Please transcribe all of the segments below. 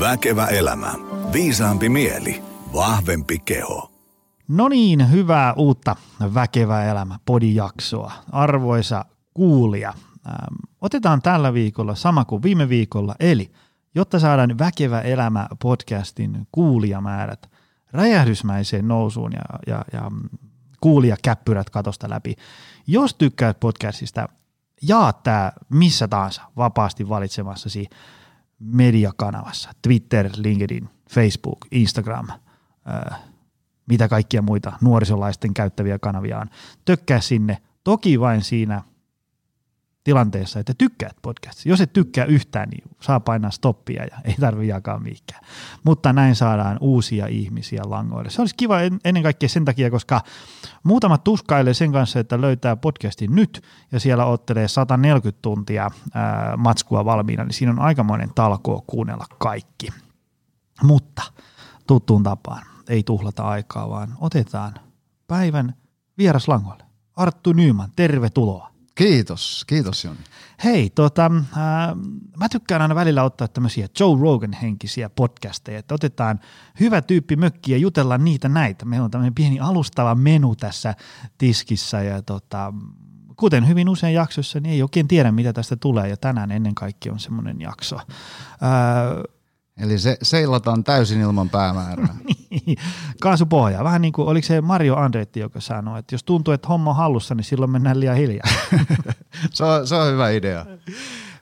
Väkevä elämä. Viisaampi mieli. Vahvempi keho. No niin, hyvää uutta Väkevä elämä podijaksoa. Arvoisa kuulija, ähm, otetaan tällä viikolla sama kuin viime viikolla, eli jotta saadaan Väkevä elämä podcastin kuulijamäärät räjähdysmäiseen nousuun ja, ja, ja kuulijakäppyrät katosta läpi. Jos tykkäät podcastista, jaa tämä missä tahansa vapaasti valitsemassasi mediakanavassa, Twitter, LinkedIn, Facebook, Instagram, ää, mitä kaikkia muita nuorisolaisten käyttäviä kanavia on. Tökkää sinne, toki vain siinä tilanteessa, että tykkäät podcastista. Jos et tykkää yhtään, niin saa painaa stoppia ja ei tarvitse jakaa mihinkään. Mutta näin saadaan uusia ihmisiä langoille. Se olisi kiva ennen kaikkea sen takia, koska muutama tuskailee sen kanssa, että löytää podcastin nyt ja siellä ottelee 140 tuntia ää, matskua valmiina, niin siinä on aikamoinen talkoo kuunnella kaikki. Mutta tuttuun tapaan ei tuhlata aikaa, vaan otetaan päivän vieraslangoille. Arttu Nyman, tervetuloa. Kiitos, kiitos Joni. Hei, tota, äh, mä tykkään aina välillä ottaa tämmöisiä Joe Rogan-henkisiä podcasteja, että otetaan hyvä tyyppi mökki ja jutellaan niitä näitä. Meillä on tämmöinen pieni alustava menu tässä tiskissä ja tota, kuten hyvin usein jaksossa, niin ei oikein tiedä, mitä tästä tulee ja tänään ennen kaikkea on semmoinen jakso. Äh, Eli se, seilataan täysin ilman päämäärää. niin, kaasupohjaa. Vähän niin kuin, oliko se Mario Andretti, joka sanoi, että jos tuntuu, että homma on hallussa, niin silloin mennään liian hiljaa. se, on, se on hyvä idea.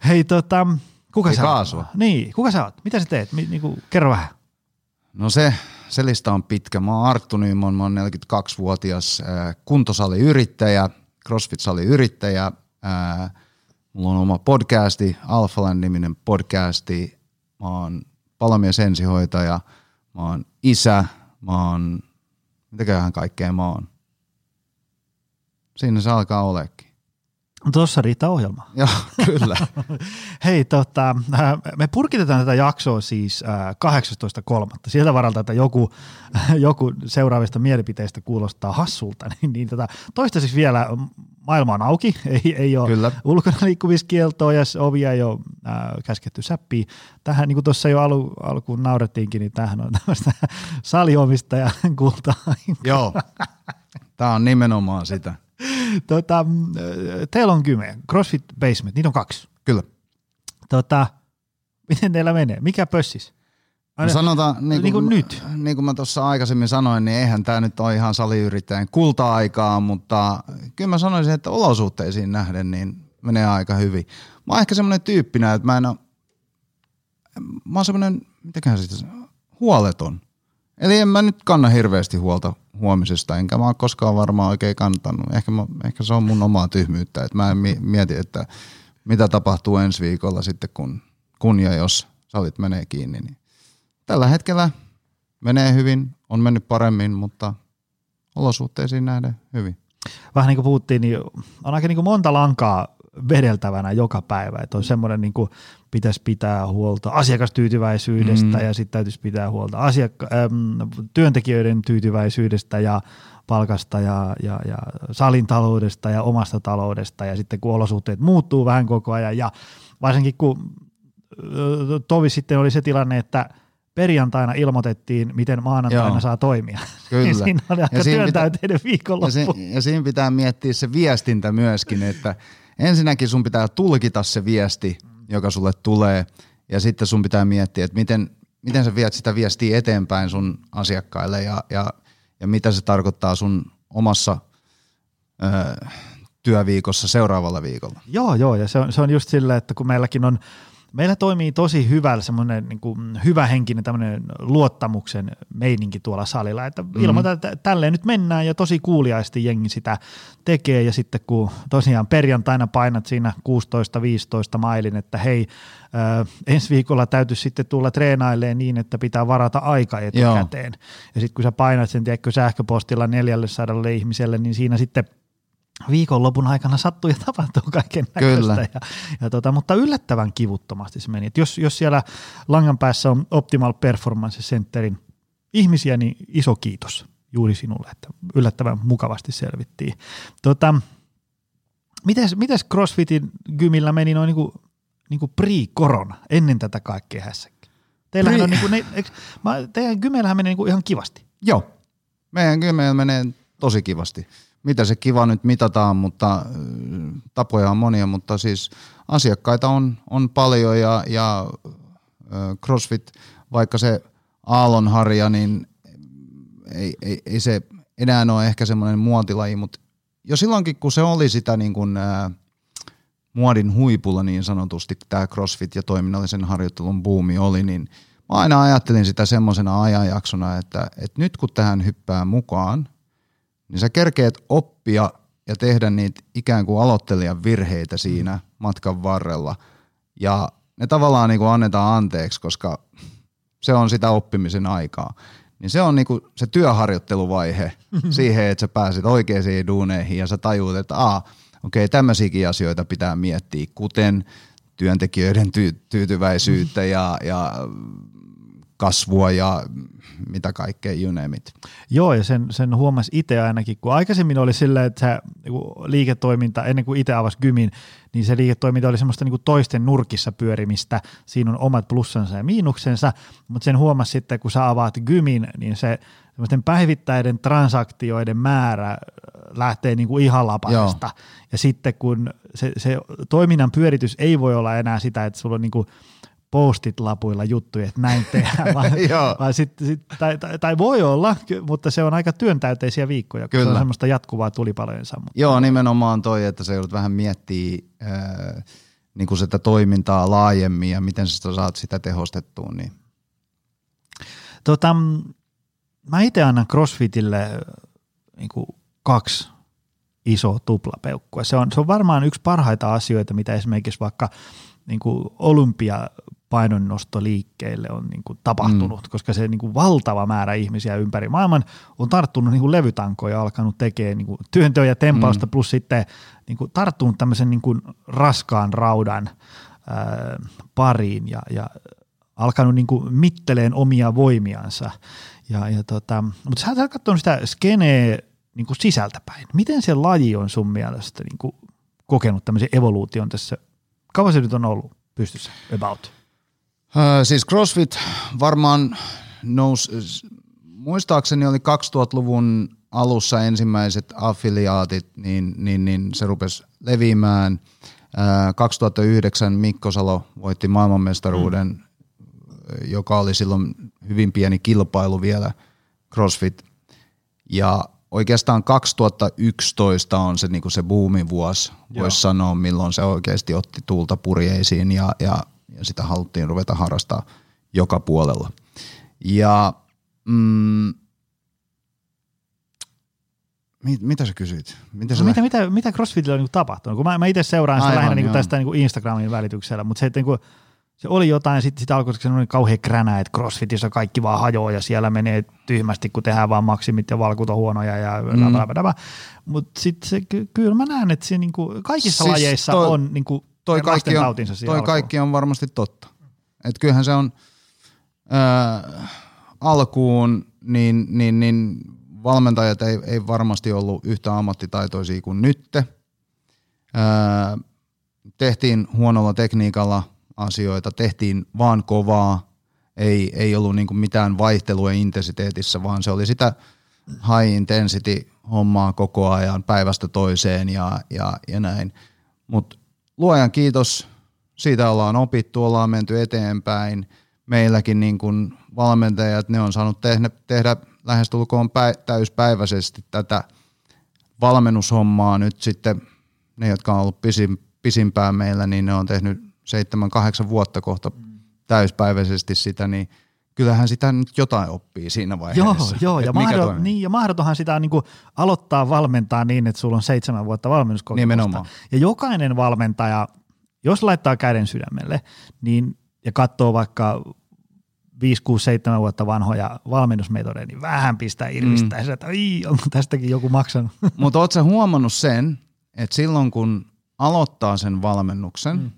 Hei, tota, kuka Ei sä kaasua. oot? Niin, kuka sä oot? Mitä sä teet? Mi, niin kuin, kerro vähän. No se, se lista on pitkä. Mä oon Arttu Nyman, mä oon 42-vuotias äh, kuntosaliyrittäjä, CrossFit-saliyrittäjä. Äh, mulla on oma podcasti, Alphaland-niminen podcasti. Mä oon palomies ensihoitaja, mä oon isä, mä oon, mitäköhän kaikkea mä oon. Siinä se alkaa olekin. Tuossa riittää ohjelma. Joo, kyllä. Hei, tota, me purkitetaan tätä jaksoa siis 18.3. Sieltä varalta, että joku, joku seuraavista mielipiteistä kuulostaa hassulta, niin, niin tota, toistaiseksi vielä maailma on auki, ei, ei ole Kyllä. ulkona liikkumiskieltoa ja ovia ei ole äh, käsketty säppiä. Tähän, niin kuin tuossa jo alu, alkuun naurettiinkin, niin tämähän on tämmöistä saliomista ja kultaa. Joo, tämä on nimenomaan sitä. Tota, teillä on kymmenen, CrossFit Basement, niitä on kaksi. Kyllä. Tota, miten teillä menee? Mikä pössis? No sanotaan, niin kuin, niin kuin nyt. Niin kuin mä tuossa aikaisemmin sanoin, niin eihän tämä nyt ole ihan saliyrittäjän kulta-aikaa, mutta kyllä mä sanoisin, että olosuhteisiin nähden niin menee aika hyvin. Mä oon ehkä semmoinen tyyppinä, että mä en ole, mä oon semmoinen, mitäköhän sitä, huoleton. Eli en mä nyt kanna hirveästi huolta huomisesta, enkä mä oon koskaan varmaan oikein kantanut. Ehkä, mä, ehkä se on mun omaa tyhmyyttä, että mä en mieti, että mitä tapahtuu ensi viikolla sitten, kun, kun ja jos salit menee kiinni. Niin tällä hetkellä menee hyvin, on mennyt paremmin, mutta olosuhteisiin nähden hyvin. Vähän niin kuin puhuttiin, niin on aika niin kuin monta lankaa vedeltävänä joka päivä, että on semmoinen niin kuin pitäisi pitää huolta asiakastyytyväisyydestä mm. ja sitten täytyisi pitää huolta asiakka- äm, työntekijöiden tyytyväisyydestä ja palkasta ja, ja, ja salin taloudesta ja omasta taloudesta ja sitten kun olosuhteet muuttuu vähän koko ajan ja varsinkin kun tovi sitten oli se tilanne, että perjantaina ilmoitettiin, miten maanantaina Joo. saa toimia. Kyllä. siinä oli aika työntäyteinen viikonloppu. Ja, si- ja siinä pitää miettiä se viestintä myöskin, että ensinnäkin sun pitää tulkita se viesti, joka sulle tulee, ja sitten sun pitää miettiä, että miten, miten sä viet sitä viestiä eteenpäin sun asiakkaille ja, ja, ja mitä se tarkoittaa sun omassa ö, työviikossa seuraavalla viikolla. Joo, joo, ja se on, se on just sillä, että kun meilläkin on meillä toimii tosi hyvällä semmoinen niin kuin hyvä henkinen tämmöinen luottamuksen meininki tuolla salilla, että ilmoitetaan, että tälleen nyt mennään ja tosi kuuliaisesti jengi sitä tekee ja sitten kun tosiaan perjantaina painat siinä 16-15 mailin, että hei, äh, ensi viikolla täytyisi sitten tulla treenailleen niin, että pitää varata aika etukäteen. Joo. Ja sitten kun sä painat sen tiedätkö, sähköpostilla 400 ihmiselle, niin siinä sitten – viikonlopun aikana sattuu ja tapahtuu kaiken näköistä. Ja, ja tota, mutta yllättävän kivuttomasti se meni. Et jos, jos siellä langan päässä on Optimal Performance Centerin ihmisiä, niin iso kiitos juuri sinulle, että yllättävän mukavasti selvittiin. Tota, mites, mites CrossFitin gymillä meni noin niinku, niinku pre-korona, ennen tätä kaikkea hässäkkiä? Teillähän Pri- on niinku, ne, eikö, mä, teidän kymeillähän menee niinku ihan kivasti. Joo, meidän kyllä meillä menee tosi kivasti. Mitä se kiva nyt mitataan, mutta äh, tapoja on monia, mutta siis asiakkaita on, on paljon ja, ja äh, CrossFit, vaikka se aallonharja, niin ei, ei, ei se enää ole ehkä semmoinen muotilaji, mutta jo silloinkin kun se oli sitä niin kuin, ää, muodin huipulla niin sanotusti, tämä CrossFit ja toiminnallisen harjoittelun buumi oli, niin mä aina ajattelin sitä semmoisena ajanjaksona, että, että nyt kun tähän hyppää mukaan, niin sä kerkeet oppia ja tehdä niitä ikään kuin aloittelijan virheitä siinä matkan varrella. Ja ne tavallaan niin kuin annetaan anteeksi, koska se on sitä oppimisen aikaa. Niin se on niinku se työharjoitteluvaihe siihen, että sä pääset oikeisiin duuneihin ja sä tajuut, että aa, okei, okay, tämmöisiäkin asioita pitää miettiä, kuten työntekijöiden ty- tyytyväisyyttä ja, ja kasvua ja mitä kaikkea, you name it. Joo, ja sen, sen huomasi itse ainakin, kun aikaisemmin oli silleen, että se liiketoiminta, ennen kuin itse avasi gymin, niin se liiketoiminta oli semmoista niinku toisten nurkissa pyörimistä, siinä on omat plussansa ja miinuksensa, mutta sen huomasi sitten, kun sä avaat gymin, niin se semmoisten päivittäiden transaktioiden määrä äh, lähtee niinku ihan lapasesta. Ja sitten kun se, se toiminnan pyöritys ei voi olla enää sitä, että sulla on niinku postit lapuilla juttuja, että näin tehdään, vaan, vaan sit, sit, tai, tai, tai, voi olla, mutta se on aika työntäyteisiä viikkoja, kun se Kyllä. on semmoista jatkuvaa tulipalojensa. Mutta Joo, nimenomaan toi, että sä joudut vähän miettiä ää, niin kuin sitä toimintaa laajemmin ja miten sä saat sitä tehostettua. Niin. Tota, mä itse annan CrossFitille niin kuin kaksi iso tuplapeukkua. Se on, se on varmaan yksi parhaita asioita, mitä esimerkiksi vaikka niin kuin olympiapainonnostoliikkeille on niin kuin tapahtunut, mm. koska se niin kuin valtava määrä ihmisiä ympäri maailman on tarttunut niin kuin levytankoja ja alkanut tekemään niin kuin työntöä ja tempausta, mm. plus sitten niin kuin tarttunut tämmöisen niin kuin raskaan raudan ää, pariin ja, ja alkanut niin kuin mitteleen omia voimiansa. Ja, ja tota, mutta sä oot katsonut sitä skeneä niin kuin sisältäpäin. Miten se laji on sun mielestä niin kuin kokenut tämmöisen evoluution tässä? Kauan se nyt on ollut pystyssä about? Öö, siis CrossFit varmaan nousi, muistaakseni oli 2000-luvun alussa ensimmäiset affiliaatit, niin, niin, niin se rupesi leviämään. Öö, 2009 Mikko Salo voitti maailmanmestaruuden, mm. joka oli silloin hyvin pieni kilpailu vielä CrossFit. Ja oikeastaan 2011 on se, niin se boomin vuosi, voisi sanoa, milloin se oikeasti otti tuulta purjeisiin ja, ja, ja sitä haluttiin ruveta harrastaa joka puolella. Ja mm, mit, mitä sä kysyit? Mitä, No mitä, mitä, mitä CrossFitillä on niin tapahtunut? Kun mä, mä itse seuraan sitä Aivan, lähinnä niin tästä niin Instagramin välityksellä, mutta se, että niin kuin, se oli jotain, sitten sit alkoi semmoinen kauhean kränä, että CrossFitissä kaikki vaan hajoaa ja siellä menee tyhmästi, kun tehdään vaan maksimit ja valkut on huonoja ja mm. Mutta sitten ky- kyllä mä näen, että se niin kuin, kaikissa Siis lajeissa toi- on niin kuin, toi kaikki, on, toi alkuun. kaikki on varmasti totta. Et kyllähän se on äh, alkuun, niin, niin, niin valmentajat ei, ei varmasti ollut yhtä ammattitaitoisia kuin nytte. Äh, tehtiin huonolla tekniikalla asioita, tehtiin vaan kovaa, ei, ei ollut niinku mitään vaihtelua intensiteetissä, vaan se oli sitä high intensity hommaa koko ajan päivästä toiseen ja, ja, ja näin. Mutta luojan kiitos, siitä ollaan opittu, ollaan menty eteenpäin. Meilläkin niin kun valmentajat, ne on saanut tehdä, tehdä lähestulkoon päi, täyspäiväisesti tätä valmennushommaa. Nyt sitten, ne jotka on ollut pisin, pisimpään meillä, niin ne on tehnyt seitsemän, kahdeksan vuotta kohta täyspäiväisesti sitä, niin kyllähän sitä nyt jotain oppii siinä Joo, vaiheessa. joo ja, että mikä mahdo, niin, ja mahdotonhan sitä niin kuin aloittaa valmentaa niin, että sulla on seitsemän vuotta valmennuskokemusta. Nimenomaan. Ja jokainen valmentaja, jos laittaa käden sydämelle niin, ja katsoo vaikka 5, 6, 7 vuotta vanhoja valmennusmetodeja, niin vähän pistää irvistää, mm. että Ii, onko tästäkin joku maksanut. Mutta ootko huomannut sen, että silloin kun aloittaa sen valmennuksen, mm.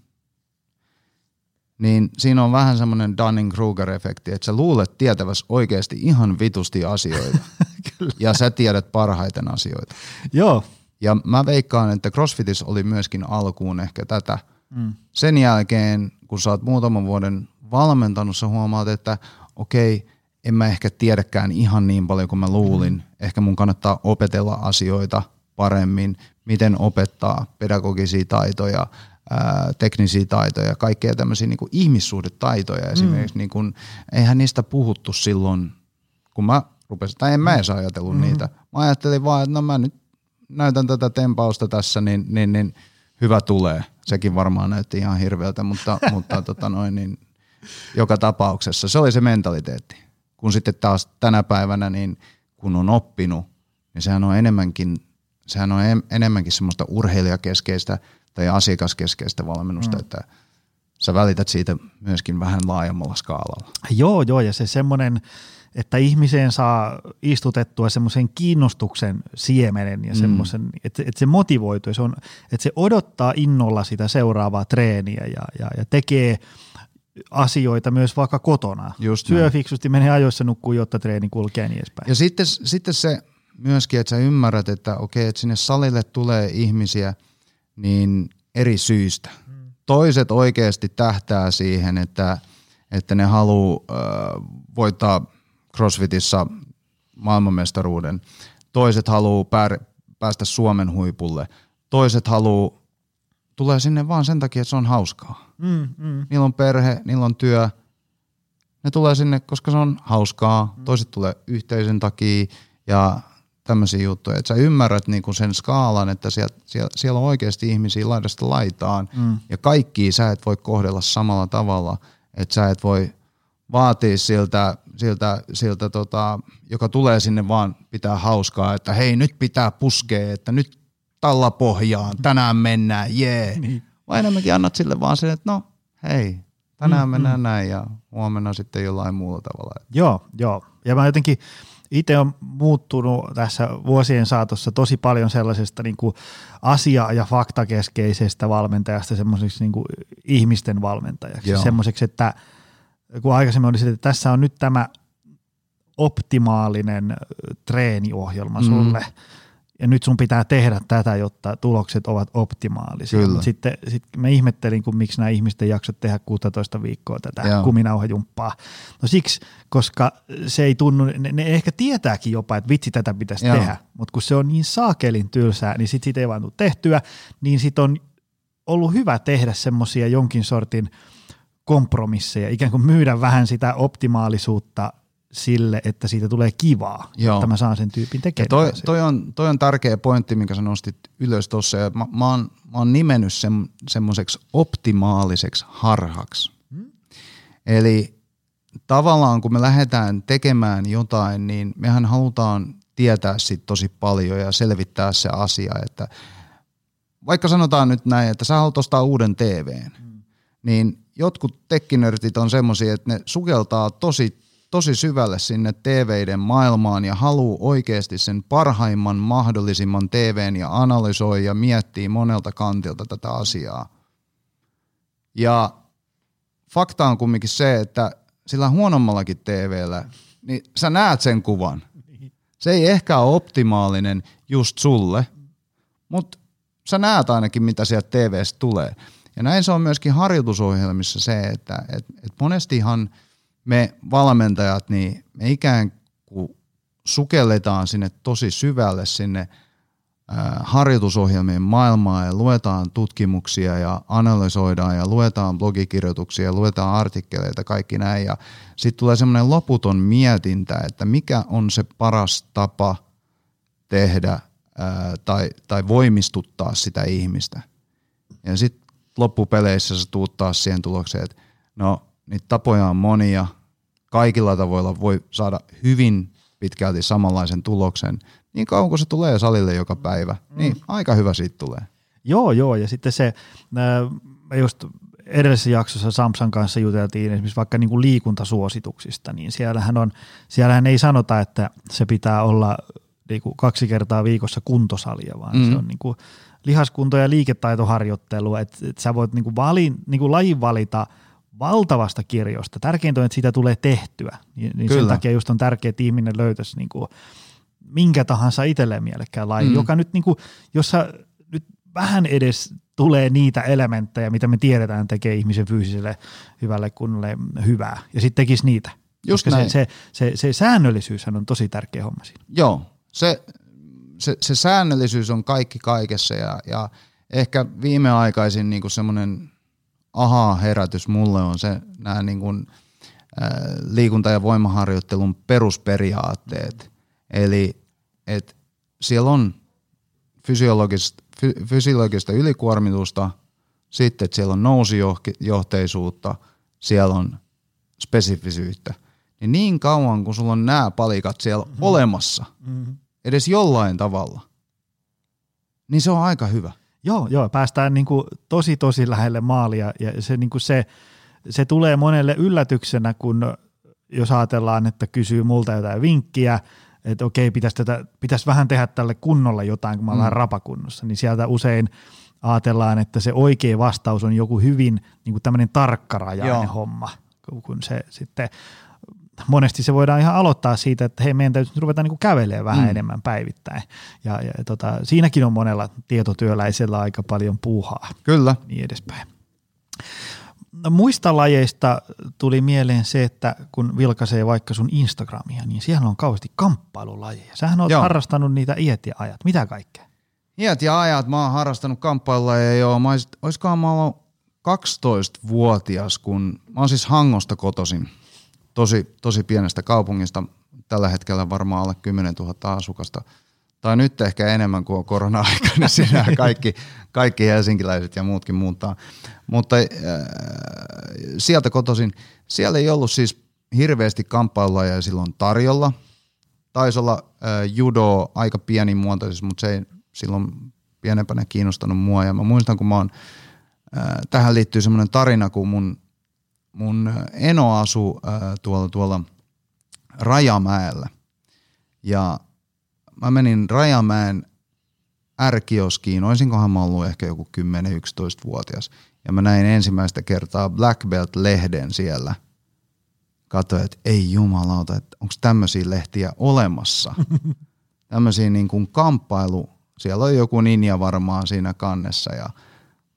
Niin siinä on vähän semmoinen Dunning-Kruger-efekti, että sä luulet tietäväs oikeasti ihan vitusti asioita. ja sä tiedät parhaiten asioita. Joo, Ja mä veikkaan, että CrossFitissä oli myöskin alkuun ehkä tätä. Mm. Sen jälkeen, kun sä oot muutaman vuoden valmentanut, sä huomaat, että okei, en mä ehkä tiedäkään ihan niin paljon kuin mä luulin. Mm. Ehkä mun kannattaa opetella asioita paremmin, miten opettaa pedagogisia taitoja, ää, teknisiä taitoja, kaikkea tämmöisiä niin kuin ihmissuhdetaitoja mm. esimerkiksi. Niin kuin, eihän niistä puhuttu silloin, kun mä rupesin, tai en mä edes ajatellut mm. niitä. Mä ajattelin vaan, että no mä nyt näytän tätä tempausta tässä, niin, niin, niin hyvä tulee. Sekin varmaan näytti ihan hirveältä, mutta, mutta tota noin, niin joka tapauksessa se oli se mentaliteetti. Kun sitten taas tänä päivänä, niin kun on oppinut, niin sehän on enemmänkin, sehän on enemmänkin semmoista urheilijakeskeistä tai asiakaskeskeistä valmennusta, mm. että sä välität siitä myöskin vähän laajemmalla skaalalla. Joo, joo, ja se semmoinen, että ihmiseen saa istutettua semmoisen kiinnostuksen siemenen ja semmoisen, mm. että, että se motivoituu, se on, että se odottaa innolla sitä seuraavaa treeniä ja, ja, ja tekee asioita myös vaikka kotona. Just Syö näin. fiksusti, menee ajoissa nukkuu, jotta treeni kulkee niin edespäin. Ja sitten, sitten se myöskin, että sä ymmärrät, että okei, että sinne salille tulee ihmisiä niin eri syistä. Toiset oikeasti tähtää siihen, että, että ne haluaa äh, voittaa – CrossFitissa maailmanmestaruuden. Toiset haluaa pär, päästä Suomen huipulle. Toiset haluaa, tulee sinne vaan sen takia, että se on hauskaa. Mm, mm. Niillä on perhe, niillä on työ. Ne tulee sinne, koska se on hauskaa. Mm. Toiset tulee yhteisön takia ja tämmöisiä juttuja. Että sä ymmärrät niinku sen skaalan, että siellä, siellä, siellä on oikeasti ihmisiä laidasta laitaan. Mm. Ja kaikki sä et voi kohdella samalla tavalla. Että sä et voi vaatii siltä, siltä, siltä tota, joka tulee sinne vaan pitää hauskaa, että hei nyt pitää puskea, että nyt talla pohjaan, tänään mennään, jee. Yeah. Niin. Vai enemmänkin annat sille vaan sen, että no hei, tänään mm, mennään mm. näin ja huomenna sitten jollain muulla tavalla. Joo, joo. Ja mä jotenkin itse on muuttunut tässä vuosien saatossa tosi paljon sellaisesta niin kuin asia- ja faktakeskeisestä valmentajasta semmoiseksi niin ihmisten valmentajaksi. Semmoiseksi, että – kun aikaisemmin oli että tässä on nyt tämä optimaalinen treeniohjelma sulle, mm. Ja nyt sun pitää tehdä tätä, jotta tulokset ovat optimaalisia. Kyllä. sitten sit mä ihmettelin, kun miksi nämä ihmiset ei jaksa tehdä 16 viikkoa tätä Joo. kuminauhajumppaa. No siksi, koska se ei tunnu, ne, ne ehkä tietääkin jopa, että vitsi tätä pitäisi Joo. tehdä, mutta kun se on niin saakelin tylsää, niin sitten sit ei vaan tule tehtyä, niin sitten on ollut hyvä tehdä semmoisia jonkin sortin – kompromisseja, ikään kuin myydä vähän sitä optimaalisuutta sille, että siitä tulee kivaa, Joo. että mä saan sen tyypin tekemään. Toi, toi, on, toi on tärkeä pointti, minkä sä nostit ylös tuossa. Mä, mä, oon, mä oon nimennyt sen semmoiseksi optimaaliseksi harhaksi. Hmm. Eli tavallaan kun me lähdetään tekemään jotain, niin mehän halutaan tietää siitä tosi paljon ja selvittää se asia, että vaikka sanotaan nyt näin, että sä haluat ostaa uuden TVn, hmm. niin jotkut tekkinörtit on semmoisia, että ne sukeltaa tosi, tosi syvälle sinne TViden maailmaan ja haluaa oikeasti sen parhaimman mahdollisimman TVn ja analysoi ja miettii monelta kantilta tätä asiaa. Ja fakta on kumminkin se, että sillä huonommallakin TVllä, niin sä näet sen kuvan. Se ei ehkä ole optimaalinen just sulle, mutta sä näet ainakin, mitä sieltä TVstä tulee. Ja näin se on myöskin harjoitusohjelmissa se, että et, et monestihan me valmentajat, niin me ikään kuin sukelletaan sinne tosi syvälle sinne harjoitusohjelmien maailmaa ja luetaan tutkimuksia ja analysoidaan ja luetaan blogikirjoituksia ja luetaan artikkeleita, kaikki näin. Ja sitten tulee semmoinen loputon mietintä, että mikä on se paras tapa tehdä ää, tai, tai voimistuttaa sitä ihmistä. Ja sitten loppupeleissä sä tuut taas siihen tulokseen, että no niitä tapoja on monia, kaikilla tavoilla voi saada hyvin pitkälti samanlaisen tuloksen, niin kauan kuin se tulee salille joka päivä, niin mm. aika hyvä siitä tulee. Joo, joo, ja sitten se, me just edellisessä jaksossa Samsan kanssa juteltiin esimerkiksi vaikka niin kuin liikuntasuosituksista, niin siellähän, on, siellähän ei sanota, että se pitää olla niin kuin kaksi kertaa viikossa kuntosalia, vaan mm. se on niin kuin lihaskunto- ja liiketaitoharjoittelu, että et sä voit niinku valin, niinku lajin valita valtavasta kirjosta. Tärkeintä on, että siitä tulee tehtyä. Niin, niin sen takia just on tärkeää, että ihminen löytäisi niinku minkä tahansa itselleen mielekkään lajin, mm. joka nyt, niinku, jos sä nyt vähän edes tulee niitä elementtejä, mitä me tiedetään tekee ihmisen fyysiselle hyvälle kunnolle hyvää, ja sitten tekisi niitä. Just Koska näin. se, se, se, se säännöllisyyshän on tosi tärkeä homma siinä. Joo, se, se, se säännöllisyys on kaikki kaikessa ja, ja ehkä viimeaikaisin niin semmoinen aha-herätys mulle on se nämä niin kuin, äh, liikunta- ja voimaharjoittelun perusperiaatteet. Eli et siellä on fysiologista, fy, fysiologista ylikuormitusta, sitten että siellä on nousijohteisuutta, siellä on spesifisyyttä. Niin niin kauan kun sulla on nämä palikat siellä mm-hmm. olemassa, mm-hmm. edes jollain tavalla, niin se on aika hyvä. Joo, joo, päästään niin kuin tosi tosi lähelle maalia ja se, niin kuin se, se tulee monelle yllätyksenä, kun jos ajatellaan, että kysyy multa jotain vinkkiä, että okei, pitäisi, tätä, pitäisi vähän tehdä tälle kunnolla jotain, kun mä olen mm. rapakunnossa, niin sieltä usein ajatellaan, että se oikea vastaus on joku hyvin niin kuin tämmöinen tarkkarajainen Joo. homma, kun se sitten monesti se voidaan ihan aloittaa siitä, että hei, meidän täytyy ruveta niin kävelemään vähän mm. enemmän päivittäin. Ja, ja tota, siinäkin on monella tietotyöläisellä aika paljon puuhaa. Kyllä. Niin edespäin. No, muista lajeista tuli mieleen se, että kun vilkaisee vaikka sun Instagramia, niin siellä on kauheasti kamppailulajeja. Sähän oot Joo. harrastanut niitä iät ja ajat. Mitä kaikkea? Iät ja ajat. Mä oon harrastanut kamppailulajeja jo. Mä olis, olisikohan mä ollut 12-vuotias, kun mä oon siis Hangosta kotosin. Tosi, tosi pienestä kaupungista. Tällä hetkellä varmaan alle 10 000 asukasta. Tai nyt ehkä enemmän kuin on korona-aika, niin siinä kaikki, kaikki helsinkiläiset ja muutkin muuttaa. Mutta äh, sieltä kotoisin, siellä ei ollut siis hirveästi kamppailulajeja silloin tarjolla. Taisi olla äh, judo aika pienimuotoisesti, mutta se ei silloin pienempänä kiinnostanut mua. Ja mä muistan, kun mä oon, äh, tähän liittyy semmoinen tarina, kun mun, mun eno asui äh, tuolla, tuolla Rajamäellä. Ja mä menin Rajamäen ärkioskiin, olisinkohan mä ollut ehkä joku 10-11-vuotias, ja mä näin ensimmäistä kertaa Black Belt-lehden siellä. Katsoin, että ei jumalauta, että onko tämmöisiä lehtiä olemassa. tämmöisiä niin kuin kamppailu, siellä oli joku ninja varmaan siinä kannessa ja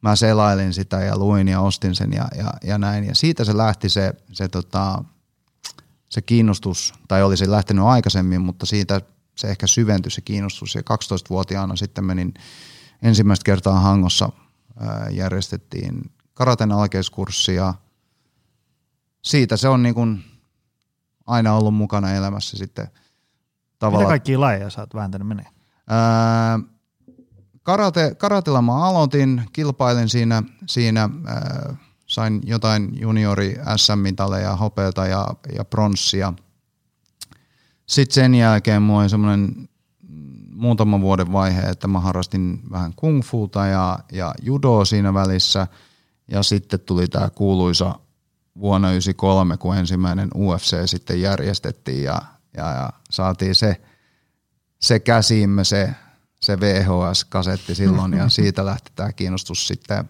mä selailin sitä ja luin ja ostin sen ja, ja, ja näin. Ja siitä se lähti se, se, tota, se kiinnostus, tai olisi lähtenyt aikaisemmin, mutta siitä se ehkä syventyi se kiinnostus. Ja 12-vuotiaana sitten menin ensimmäistä kertaa Hangossa ää, järjestettiin karaten alkeiskurssi ja siitä se on niin kuin aina ollut mukana elämässä sitten tavallaan. Mitä kaikkia lajeja sä oot vääntänyt menee? Ää, karate, karatella mä aloitin, kilpailin siinä, siinä ää, sain jotain juniori SM-mitaleja, hopeata ja, ja pronssia – sitten sen jälkeen mulla oli semmoinen muutama vuoden vaihe, että mä harrastin vähän kung fuuta ja, ja judoa siinä välissä. Ja sitten tuli tämä kuuluisa vuonna 1993, kun ensimmäinen UFC sitten järjestettiin ja, ja, ja saatiin se, se käsiimme, se, se VHS-kasetti silloin ja siitä lähti tämä kiinnostus sitten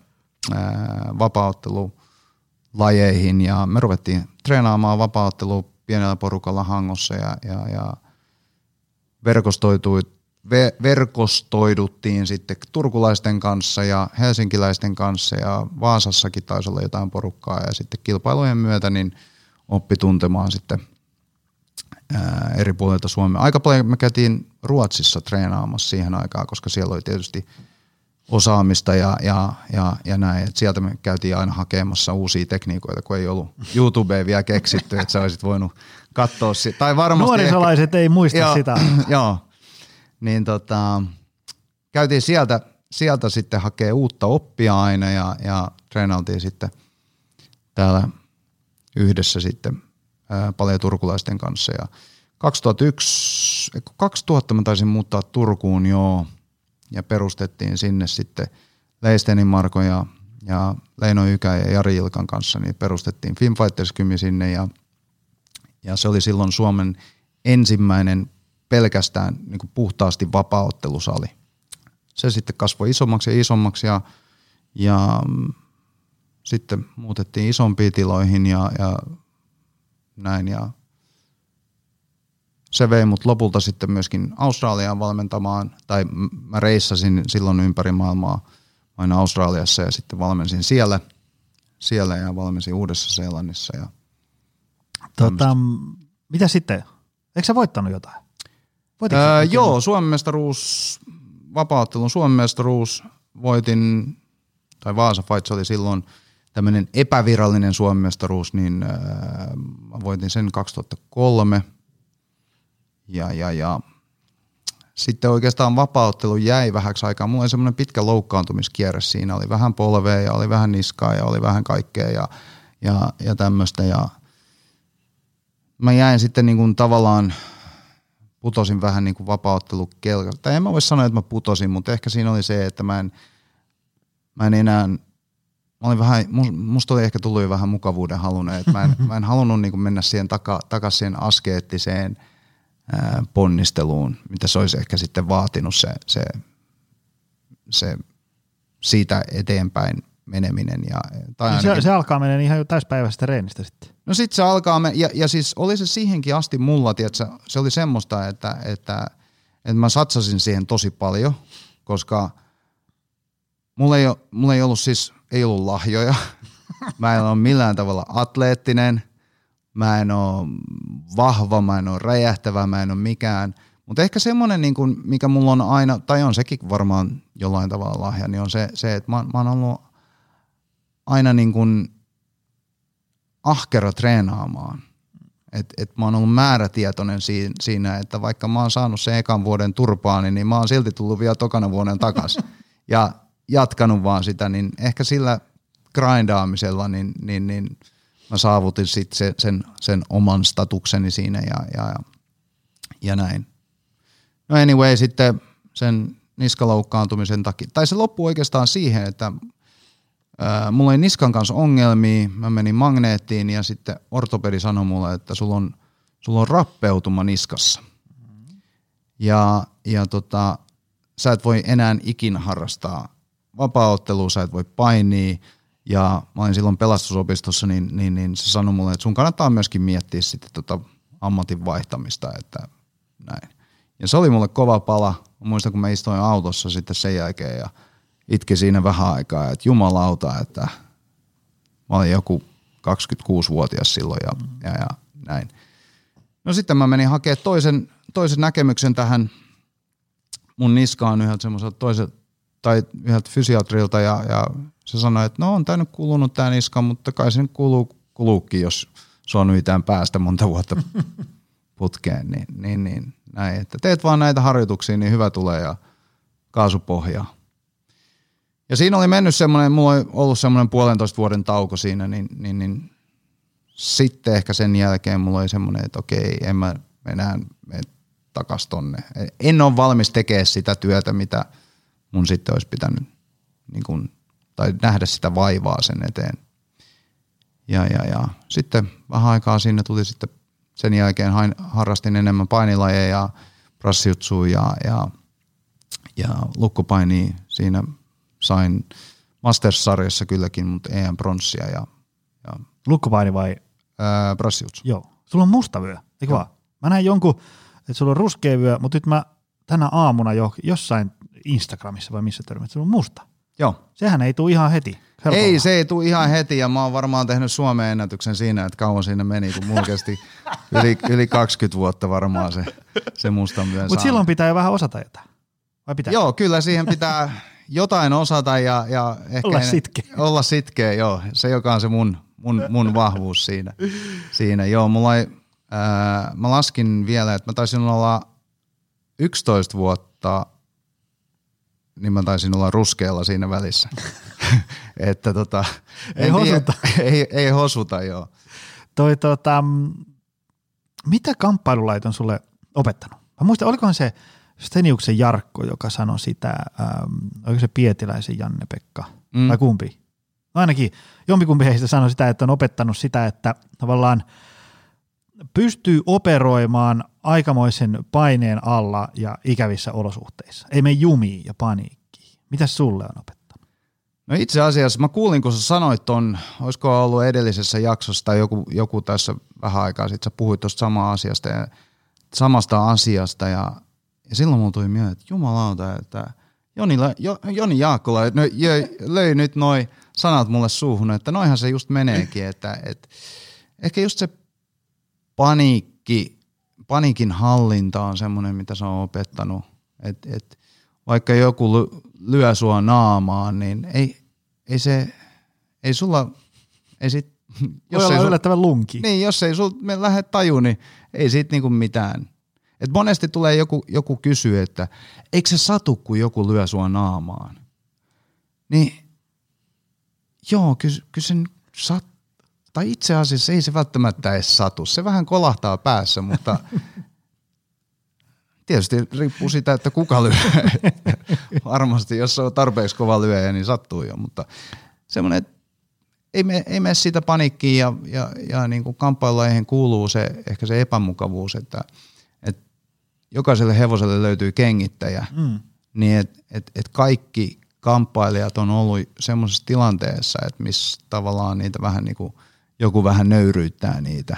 vapauttelulajeihin ja me ruvettiin treenaamaan vapauttelua pienellä porukalla Hangossa ja, ja, ja verkostoitui, ve, verkostoiduttiin sitten turkulaisten kanssa ja helsinkiläisten kanssa ja Vaasassakin taisi olla jotain porukkaa ja sitten kilpailujen myötä niin oppi tuntemaan sitten ää, eri puolilta Suomea. Aika paljon me käytiin Ruotsissa treenaamassa siihen aikaan, koska siellä oli tietysti – osaamista ja, ja, ja, ja näin. Et sieltä me käytiin aina hakemassa uusia tekniikoita, kun ei ollut YouTubea vielä keksitty, että sä olisit voinut katsoa sitä. Tai varmasti Nuorisolaiset ehkä, ei muista joo, sitä. joo, niin tota, käytiin sieltä, sieltä sitten hakee uutta oppia aina ja, ja treenailtiin sitten täällä yhdessä sitten ää, paljon turkulaisten kanssa. Ja 2001, 2000 mä taisin muuttaa Turkuun, joo, ja perustettiin sinne sitten Leistenin Marko ja, ja Leino Ykä ja Jari Ilkan kanssa, niin perustettiin Fighters Kymi sinne. Ja, ja se oli silloin Suomen ensimmäinen pelkästään niin kuin puhtaasti vapauttelusali. Se sitten kasvoi isommaksi ja isommaksi ja, ja sitten muutettiin isompiin tiloihin ja, ja näin. Ja se vei mut lopulta sitten myöskin Australiaan valmentamaan, tai mä reissasin silloin ympäri maailmaa aina Australiassa ja sitten valmensin siellä, siellä ja valmensin Uudessa-Seelannissa. Ja tota, mitä sitten? Eikö sä voittanut jotain? Öö, joo, Suomen mestaruus, vapauttelun Suomen mestaruus voitin, tai Vaasa Fights oli silloin tämmöinen epävirallinen Suomen mestaruus, niin öö, voitin sen 2003. Ja, ja, ja sitten oikeastaan vapauttelu jäi vähäksi aikaa. Mulla oli semmoinen pitkä loukkaantumiskierre siinä. Oli vähän polvea ja oli vähän niskaa ja oli vähän kaikkea ja, ja, ja tämmöistä. Ja mä jäin sitten niin kuin tavallaan, putosin vähän niin kuin vapauttelukelkasta. Tai en mä voi sanoa, että mä putosin, mutta ehkä siinä oli se, että mä en, mä en enää, mä olin vähän, musta oli ehkä tullut jo vähän mukavuuden halunen, että mä en, mä en halunnut niin kuin mennä siihen taka, takaisin siihen askeettiseen – ponnisteluun, mitä se olisi ehkä sitten vaatinut se, se, se siitä eteenpäin meneminen. Ja, tai no ainakin, se, se, alkaa mennä ihan jo täyspäiväisestä reenistä sitten. No sitten se alkaa, me, ja, ja siis oli se siihenkin asti mulla, tiedätkö, se oli semmoista, että, että, että mä satsasin siihen tosi paljon, koska mulla ei, mulla ei ollut siis, ei ollut lahjoja, mä en ole millään tavalla atleettinen – mä en ole vahva, mä en ole räjähtävä, mä en ole mikään. Mutta ehkä semmoinen, niin kuin, mikä mulla on aina, tai on sekin varmaan jollain tavalla lahja, niin on se, se että mä, mä oon ollut aina niin kuin ahkera treenaamaan. Et, et mä oon ollut määrätietoinen siinä, siinä, että vaikka mä oon saanut sen ekan vuoden turpaani, niin mä oon silti tullut vielä tokana vuoden takas ja jatkanut vaan sitä, niin ehkä sillä grindaamisella, niin, niin, niin – mä saavutin sitten se, sen, sen oman statukseni siinä ja, ja, ja näin. No anyway, sitten sen niskaloukkaantumisen takia, tai se loppui oikeastaan siihen, että ää, mulla oli niskan kanssa ongelmia, mä menin magneettiin ja sitten ortopedi sanoi mulle, että sulla on, sulla on rappeutuma niskassa. Ja, ja tota, sä et voi enää ikinä harrastaa vapaaottelua, sä et voi painia, ja mä olin silloin pelastusopistossa, niin, niin, niin se sanoi mulle, että sun kannattaa myöskin miettiä sitten tota ammatin vaihtamista, että näin. Ja se oli mulle kova pala. Mä muistan, kun mä istuin autossa sitten sen jälkeen ja itki siinä vähän aikaa, että jumalauta, että mä olin joku 26-vuotias silloin ja, ja, ja näin. No sitten mä menin hakemaan toisen, toisen näkemyksen tähän mun niskaan yhdeltä semmoiselta toiselta tai yhdeltä fysiatrilta ja, ja se sanoi, että no on tämä nyt kulunut tämä niska, mutta kai se nyt kuluu, kuluukin, jos se on yhtään päästä monta vuotta putkeen, niin, niin, niin näin, että teet vaan näitä harjoituksia, niin hyvä tulee ja kaasupohjaa. Ja siinä oli mennyt semmoinen, mulla oli ollut semmoinen puolentoista vuoden tauko siinä, niin, niin, niin sitten ehkä sen jälkeen mulla oli semmoinen, että okei, en mä enää mene takas tonne. En ole valmis tekemään sitä työtä, mitä mun sitten olisi pitänyt niin kuin tai nähdä sitä vaivaa sen eteen. Ja, ja, ja. Sitten vähän aikaa siinä tuli sitten sen jälkeen hain, harrastin enemmän painilajeja ja prassiutsua ja, ja, ja lukkopaini siinä sain Masters-sarjassa kylläkin, mutta EM pronssia ja, ja Lukkopaini vai? Ää, prassiutsu. Joo. Sulla on musta vyö, eikö vaan? Mä näin jonkun, että sulla on ruskea vyö, mutta nyt mä tänä aamuna jo jossain Instagramissa vai missä törmätin, sulla on musta. Joo. Sehän ei tule ihan heti. Helpolla. Ei, se ei tule ihan heti ja mä oon varmaan tehnyt Suomen ennätyksen siinä, että kauan siinä meni, kun mulla kesti yli, yli 20 vuotta varmaan se, se mustan myön Mutta silloin pitää jo vähän osata jotain. Vai pitää? Joo, kyllä siihen pitää jotain osata ja, ja ehkä olla sitkeä. Olla sitkeä, joo. Se, joka on se mun, mun, mun vahvuus siinä. siinä. Joo, mulla ei, ää, mä laskin vielä, että mä taisin olla 11 vuotta niin mä taisin olla ruskealla siinä välissä. että tota, ei hosuta. Tiedä, ei, ei hosuta, joo. Toi, tota, mitä kamppailulait on sulle opettanut? Mä muistan, olikohan se Steniuksen Jarkko, joka sanoi sitä, ähm, oliko se Pietiläisen Janne-Pekka, mm. vai kumpi? No ainakin jompikumpi heistä sanoi sitä, että on opettanut sitä, että tavallaan pystyy operoimaan aikamoisen paineen alla ja ikävissä olosuhteissa. Ei mene jumiin ja paniikkiin. Mitä sulle on opettanut? No itse asiassa mä kuulin, kun sä sanoit ton, olisiko ollut edellisessä jaksossa tai joku, joku tässä vähän aikaa sitten, sä puhuit tuosta samaa asiasta ja, samasta asiasta ja, ja silloin mulla tuli mieleen, että jumalauta, että Joni, jo, Joni Jaakkola no, löi, nyt noin sanat mulle suuhun, että noihan se just meneekin, että et, ehkä just se paniikki, paniikin hallinta on semmoinen, mitä se on opettanut, että et, vaikka joku lyö sua naamaan, niin ei, ei se, ei sulla, ei sit, jos Voi ei olla yllättävän lunki. Niin, jos ei sul me lähde taju, niin ei siitä niinku mitään. Et monesti tulee joku, joku kysyä, että eikö se satu, kun joku lyö sua naamaan? Niin joo, kyllä, kyllä sen sat, tai itse asiassa ei se välttämättä edes satu. Se vähän kolahtaa päässä, mutta tietysti riippuu siitä, että kuka lyö. Varmasti, jos se on tarpeeksi kova lyöjä, niin sattuu jo, mutta semmoinen, että ei, me, ei mene siitä paniikkiin ja, ja, ja niin kuin kamppailulajeihin kuuluu se, ehkä se epämukavuus, että, että jokaiselle hevoselle löytyy kengittäjä, mm. niin että et, et kaikki kamppailijat on ollut semmoisessa tilanteessa, että missä tavallaan niitä vähän niin kuin, joku vähän nöyryyttää niitä.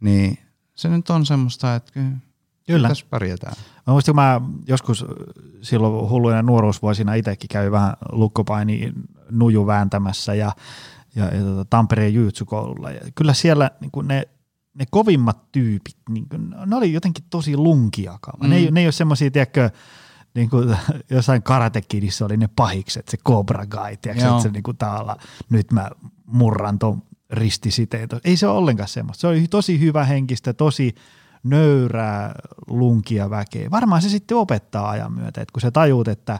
Niin se nyt on semmoista, että kyllä, kyllä. tässä pärjätään. Mä muistin, kun mä joskus silloin hulluina nuoruusvuosina itsekin kävin vähän lukkopaini nuju vääntämässä ja, ja, ja tota, Tampereen jyytsykoululla. Ja kyllä siellä niin ne, ne kovimmat tyypit, niin kuin, ne oli jotenkin tosi lunkiakaan. Mm. Ne, ei, ne ei ole semmoisia, tiedätkö, niin kuin jossain Karate Kidissä oli ne pahikset, se Cobra Guy, tiedätkö, että se niin kuin taalla, nyt mä murran ton ristisiteet. Ei se ole ollenkaan semmoista. Se oli tosi hyvä henkistä, tosi nöyrää lunkia väkeä. Varmaan se sitten opettaa ajan myötä, että kun sä tajuut, että,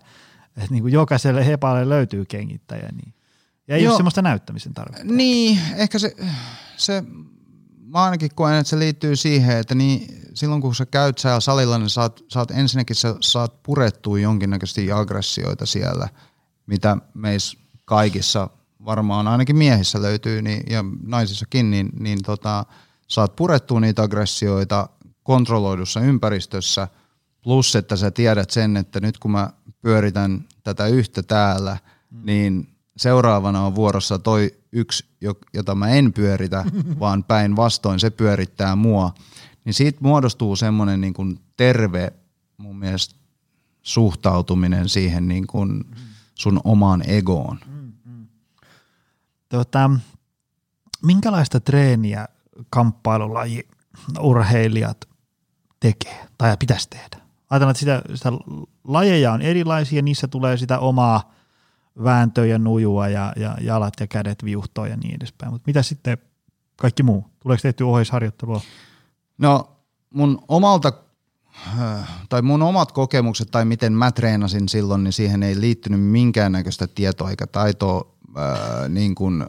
että niin kuin jokaiselle hepalle löytyy kengittäjä, niin ja ei Joo. ole semmoista näyttämisen tarvetta. Niin, ehkä se, se mä ainakin koen, että se liittyy siihen, että niin, silloin kun sä käyt siellä salilla, niin saat, saat ensinnäkin sä saat purettua jonkinnäköisesti aggressioita siellä, mitä meissä kaikissa varmaan ainakin miehissä löytyy niin, ja naisissakin, niin, niin tota, saat purettua niitä aggressioita kontrolloidussa ympäristössä, plus että sä tiedät sen, että nyt kun mä pyöritän tätä yhtä täällä, mm. niin seuraavana on vuorossa toi yksi, jota mä en pyöritä, vaan päinvastoin se pyörittää mua, niin siitä muodostuu semmoinen niin kuin terve mun mielestä suhtautuminen siihen niin kuin sun omaan egoon. Tota, minkälaista treeniä kamppailulaji urheilijat tekee tai pitäisi tehdä? Ajatellaan, että sitä, sitä lajeja on erilaisia, niissä tulee sitä omaa vääntöä ja nujua ja, ja jalat ja kädet viuhtoa ja niin edespäin. Mutta mitä sitten kaikki muu? Tuleeko tehty ohjeisharjoittelua? No mun omalta tai mun omat kokemukset tai miten mä treenasin silloin, niin siihen ei liittynyt minkäännäköistä tietoa eikä taitoa ää, niin kuin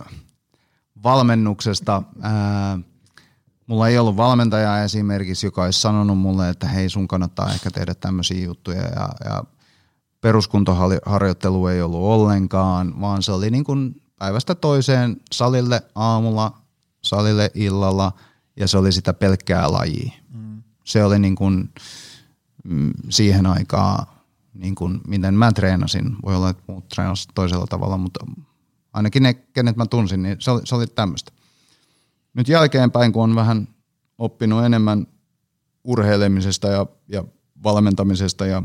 valmennuksesta. Ää, mulla ei ollut valmentajaa esimerkiksi, joka olisi sanonut mulle, että hei sun kannattaa ehkä tehdä tämmöisiä juttuja ja, ja peruskuntoharjoittelu ei ollut ollenkaan, vaan se oli niin kuin päivästä toiseen salille aamulla, salille illalla ja se oli sitä pelkkää lajia. Mm. Se oli niin kuin, mm, siihen aikaan, niin kuin, miten mä treenasin. Voi olla, että muut treenasivat toisella tavalla, mutta ainakin ne, kenet mä tunsin, niin se oli, se oli tämmöistä. Nyt jälkeenpäin, kun on vähän oppinut enemmän urheilemisesta ja, ja valmentamisesta ja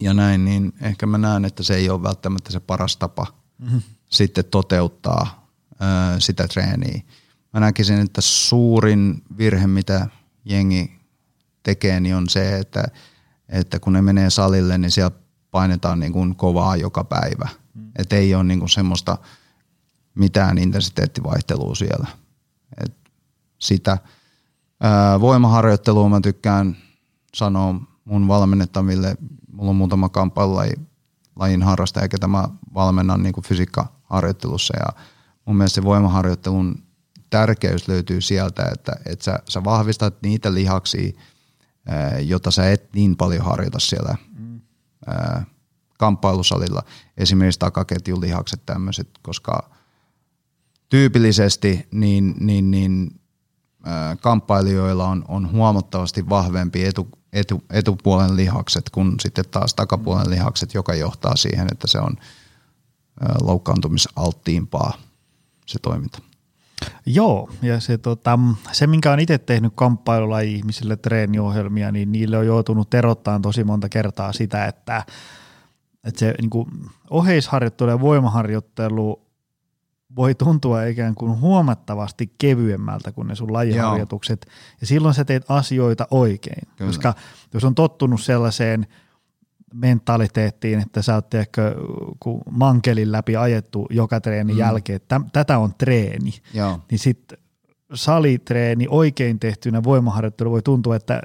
ja näin, niin ehkä mä näen, että se ei ole välttämättä se paras tapa mm-hmm. sitten toteuttaa ö, sitä treeniä. Mä näkisin, että suurin virhe, mitä jengi tekee, niin on se, että, että kun ne menee salille, niin siellä painetaan niin kuin kovaa joka päivä. Mm. Että ei ole niin kuin semmoista mitään intensiteettivaihtelua siellä. Et sitä ää, voimaharjoittelua mä tykkään sanoa mun valmennettaville mulla on muutama kamppailulaji lajin harrastaja, ketä mä valmennan niin fysiikkaharjoittelussa ja mun mielestä se voimaharjoittelun tärkeys löytyy sieltä, että, että sä, sä vahvistat niitä lihaksia, jota sä et niin paljon harjoita siellä mm. Kamppailusalilla. Esimerkiksi takaketjun lihakset tämmöiset, koska tyypillisesti niin, niin, niin kamppailijoilla on, on huomattavasti vahvempi etu, etu, etupuolen lihakset kuin sitten taas takapuolen lihakset, joka johtaa siihen, että se on loukkaantumisalttiimpaa se toiminta. Joo, ja se, tota, se minkä on itse tehnyt kamppailulaji-ihmisille treeniohjelmia, niin niille on joutunut erottaa tosi monta kertaa sitä, että, että se niin kuin, oheisharjoittelu ja voimaharjoittelu voi tuntua ikään kuin huomattavasti kevyemmältä kuin ne sun lajiharjoitukset, Joo. ja silloin sä teet asioita oikein, Kyllä. koska jos on tottunut sellaiseen – mentaliteettiin, että sä oot tiedätkö, kun mankelin läpi ajettu joka treenin mm. jälkeen, että tätä on treeni, Joo. niin sitten salitreeni oikein tehtynä voimaharjoittelu voi tuntua, että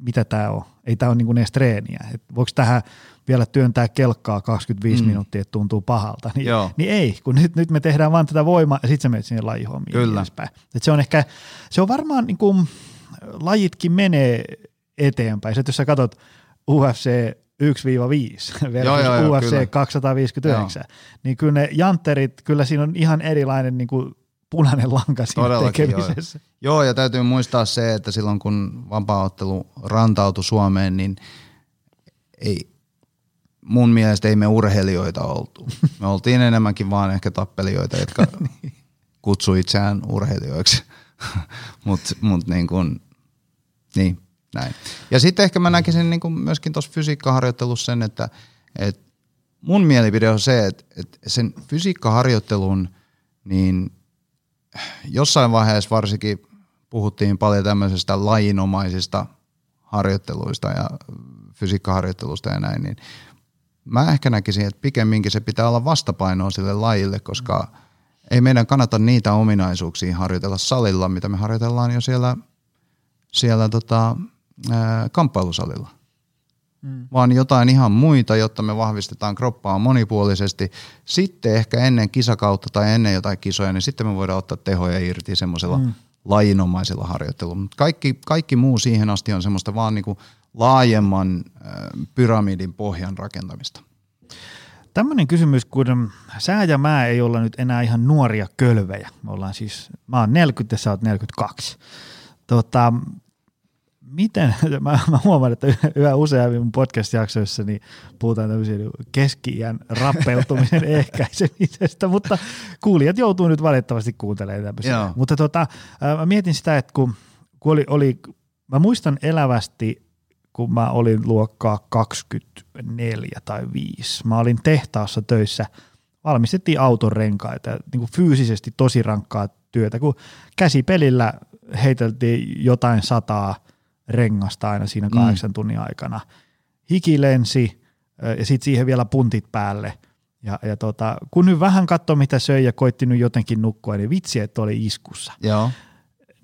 mitä tämä on, ei tämä ole niin edes treeniä, Et voiko tähän vielä työntää kelkkaa 25 mm. minuuttia, että tuntuu pahalta, niin, niin ei, kun nyt, nyt me tehdään vaan tätä voimaa ja sitten sä menet sinne lajihommiin. Kyllä. Et se on ehkä, se on varmaan niin kuin, lajitkin menee eteenpäin, että jos sä katsot UFC 1-5 versus joo, joo, UFC kyllä. 259, joo. niin kyllä ne jantterit, kyllä siinä on ihan erilainen niin kuin punainen lanka siinä Todellakin, tekemisessä. Joo. joo, ja täytyy muistaa se, että silloin kun vapaaottelu rantautui Suomeen, niin ei, mun mielestä ei me urheilijoita oltu. Me oltiin enemmänkin vaan ehkä tappelijoita, jotka niin. kutsui itseään urheilijoiksi. Mutta mut niin kuin, niin, näin. Ja sitten ehkä mä näkisin niin kuin myöskin tuossa fysiikkaharjoittelussa sen, että, että mun mielipide on se, että, että sen fysiikkaharjoittelun, niin jossain vaiheessa varsinkin puhuttiin paljon tämmöisestä lajinomaisista harjoitteluista ja fysiikkaharjoittelusta ja näin, niin mä ehkä näkisin, että pikemminkin se pitää olla vastapainoa sille lajille, koska ei meidän kannata niitä ominaisuuksia harjoitella salilla, mitä me harjoitellaan jo siellä, siellä tota, kamppailusalilla, mm. vaan jotain ihan muita, jotta me vahvistetaan kroppaa monipuolisesti. Sitten ehkä ennen kisakautta tai ennen jotain kisoja, niin sitten me voidaan ottaa tehoja irti semmoisella mm. lajinomaisella harjoittelulla. Mutta kaikki, kaikki muu siihen asti on semmoista vaan niinku laajemman pyramidin pohjan rakentamista. Tämmöinen kysymys, kun sää ja mä ei olla nyt enää ihan nuoria kölvejä. Me ollaan siis, mä oon 40 ja sä oot 42. Tota, miten, mä, mä huomaan, että yhä useammin mun podcast-jaksoissa niin puhutaan tämmöisiä keski-iän rappeutumisen ehkäisemisestä, mutta kuulijat joutuu nyt valitettavasti kuuntelemaan tämmöisiä. Joo. Mutta tota, mä mietin sitä, että kun, kun oli, oli, mä muistan elävästi, kun mä olin luokkaa 24 tai 5. Mä olin tehtaassa töissä, valmistettiin auton renkaita, niin kuin fyysisesti tosi rankkaa työtä, kun käsipelillä heiteltiin jotain sataa – rengasta aina siinä mm. kahdeksan mm. tunnin aikana. Hiki lensi ja sitten siihen vielä puntit päälle. Ja, ja tota, kun nyt vähän katsoo mitä söi ja koitti nyt jotenkin nukkua, niin vitsi, että oli iskussa. Joo.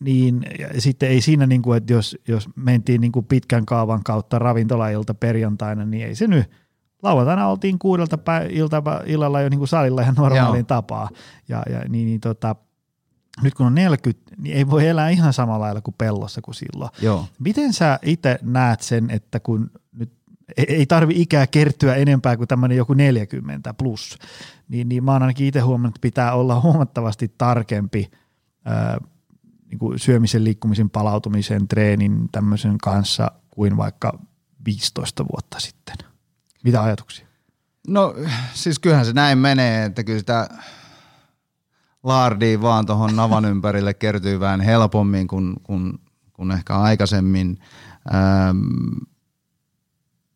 Niin ja sitten ei siinä, niin kuin, että jos, jos mentiin niin kuin pitkän kaavan kautta ravintolailta perjantaina, niin ei se nyt lauantaina oltiin kuudelta pä- ilta, illalla jo niin kuin salilla ihan normaaliin tapaa. Ja, ja niin, niin tota, nyt kun on 40, niin ei voi elää ihan samalla lailla kuin pellossa kuin silloin. Joo. Miten sä itse näet sen, että kun nyt ei tarvi ikää kertyä enempää kuin tämmöinen joku 40 plus, niin, niin mä oon ainakin itse huomannut, että pitää olla huomattavasti tarkempi ää, niin kuin syömisen, liikkumisen, palautumisen, treenin tämmöisen kanssa kuin vaikka 15 vuotta sitten. Mitä ajatuksia? No siis kyllähän se näin menee, että kyllä sitä laardia vaan tuohon navan ympärille kertyy vähän helpommin kuin, kuin, kuin ehkä aikaisemmin. Ähm,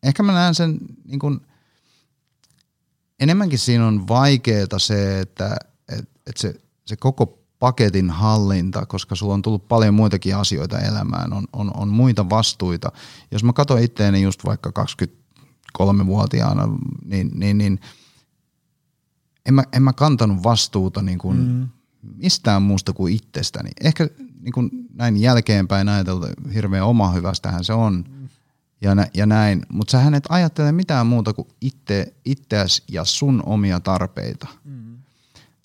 ehkä mä näen sen niin kuin, enemmänkin siinä on vaikeaa se, että et, et se, se koko paketin hallinta, koska sulla on tullut paljon muitakin asioita elämään, on, on, on muita vastuita. Jos mä katson itteeni just vaikka 23-vuotiaana, niin, niin, niin – en mä, en mä kantanut vastuuta niin kuin mm. mistään muusta kuin itsestäni. Ehkä niin kuin näin jälkeenpäin ajateltu, hirveän oma hyvästähän se on mm. ja, nä, ja näin, mutta sähän et ajattele mitään muuta kuin itse, itseäsi ja sun omia tarpeita. Mm.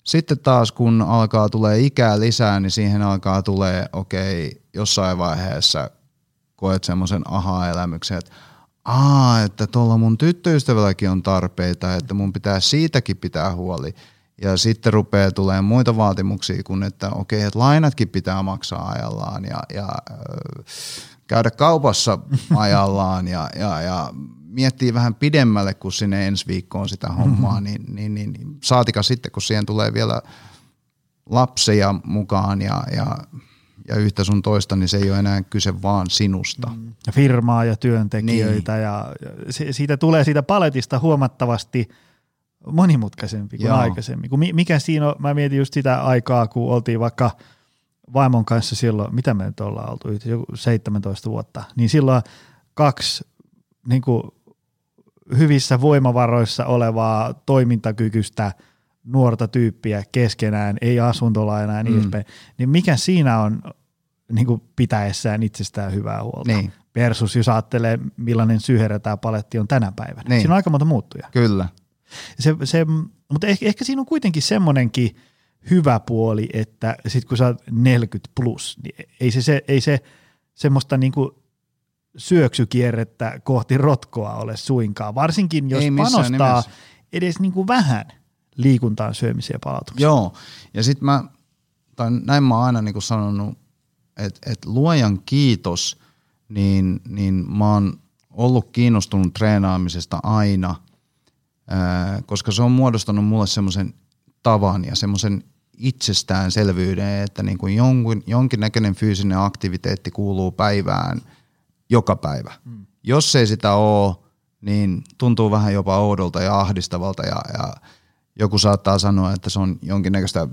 Sitten taas kun alkaa tulee ikää lisää, niin siihen alkaa tulee, okei, okay, jossain vaiheessa koet semmoisen aha-elämyksen, että aa, että tuolla mun tyttöystävälläkin on tarpeita, että mun pitää siitäkin pitää huoli. Ja sitten rupeaa tulee muita vaatimuksia kuin, että okei, että lainatkin pitää maksaa ajallaan ja, ja käydä kaupassa ajallaan ja, ja, ja miettii vähän pidemmälle kuin sinne ensi viikkoon sitä hommaa, niin, niin, niin, niin saatika sitten, kun siihen tulee vielä lapsia mukaan ja, ja, ja yhtä sun toista, niin se ei ole enää kyse vaan sinusta. Mm. Ja firmaa ja työntekijöitä niin. ja siitä tulee siitä paletista huomattavasti monimutkaisempi kuin Joo. aikaisemmin. Kun mikä siinä on, mä mietin just sitä aikaa, kun oltiin vaikka vaimon kanssa silloin, mitä me nyt ollaan oltu, joku 17 vuotta, niin silloin kaksi niin kuin hyvissä voimavaroissa olevaa toimintakykyistä nuorta tyyppiä keskenään, ei asuntolainaa ja niin mm. edespäin, niin mikä siinä on niin kuin pitäessään itsestään hyvää huolta? Niin. Versus jos ajattelee, millainen syherä tämä paletti on tänä päivänä. Niin. Siinä on aika monta muuttuja. Kyllä. Se, se, mutta ehkä, ehkä siinä on kuitenkin semmoinenkin hyvä puoli, että sit kun sä oot 40 plus, niin ei se, se, ei se semmoista niinku syöksykierrettä kohti rotkoa ole suinkaan, varsinkin jos panostaa nimessä. edes niinku vähän liikuntaan, syömiseen ja palautukseen. Joo, ja sitten mä, tai näin mä oon aina niinku sanonut, että et luojan kiitos, niin, niin mä oon ollut kiinnostunut treenaamisesta aina, ää, koska se on muodostanut mulle semmoisen tavan ja semmoisen itsestäänselvyyden, että niin kuin jonkun, jonkinnäköinen fyysinen aktiviteetti kuuluu päivään joka päivä. Mm. Jos ei sitä ole, niin tuntuu vähän jopa oudolta ja ahdistavalta ja, ja joku saattaa sanoa, että se on jonkinnäköistä,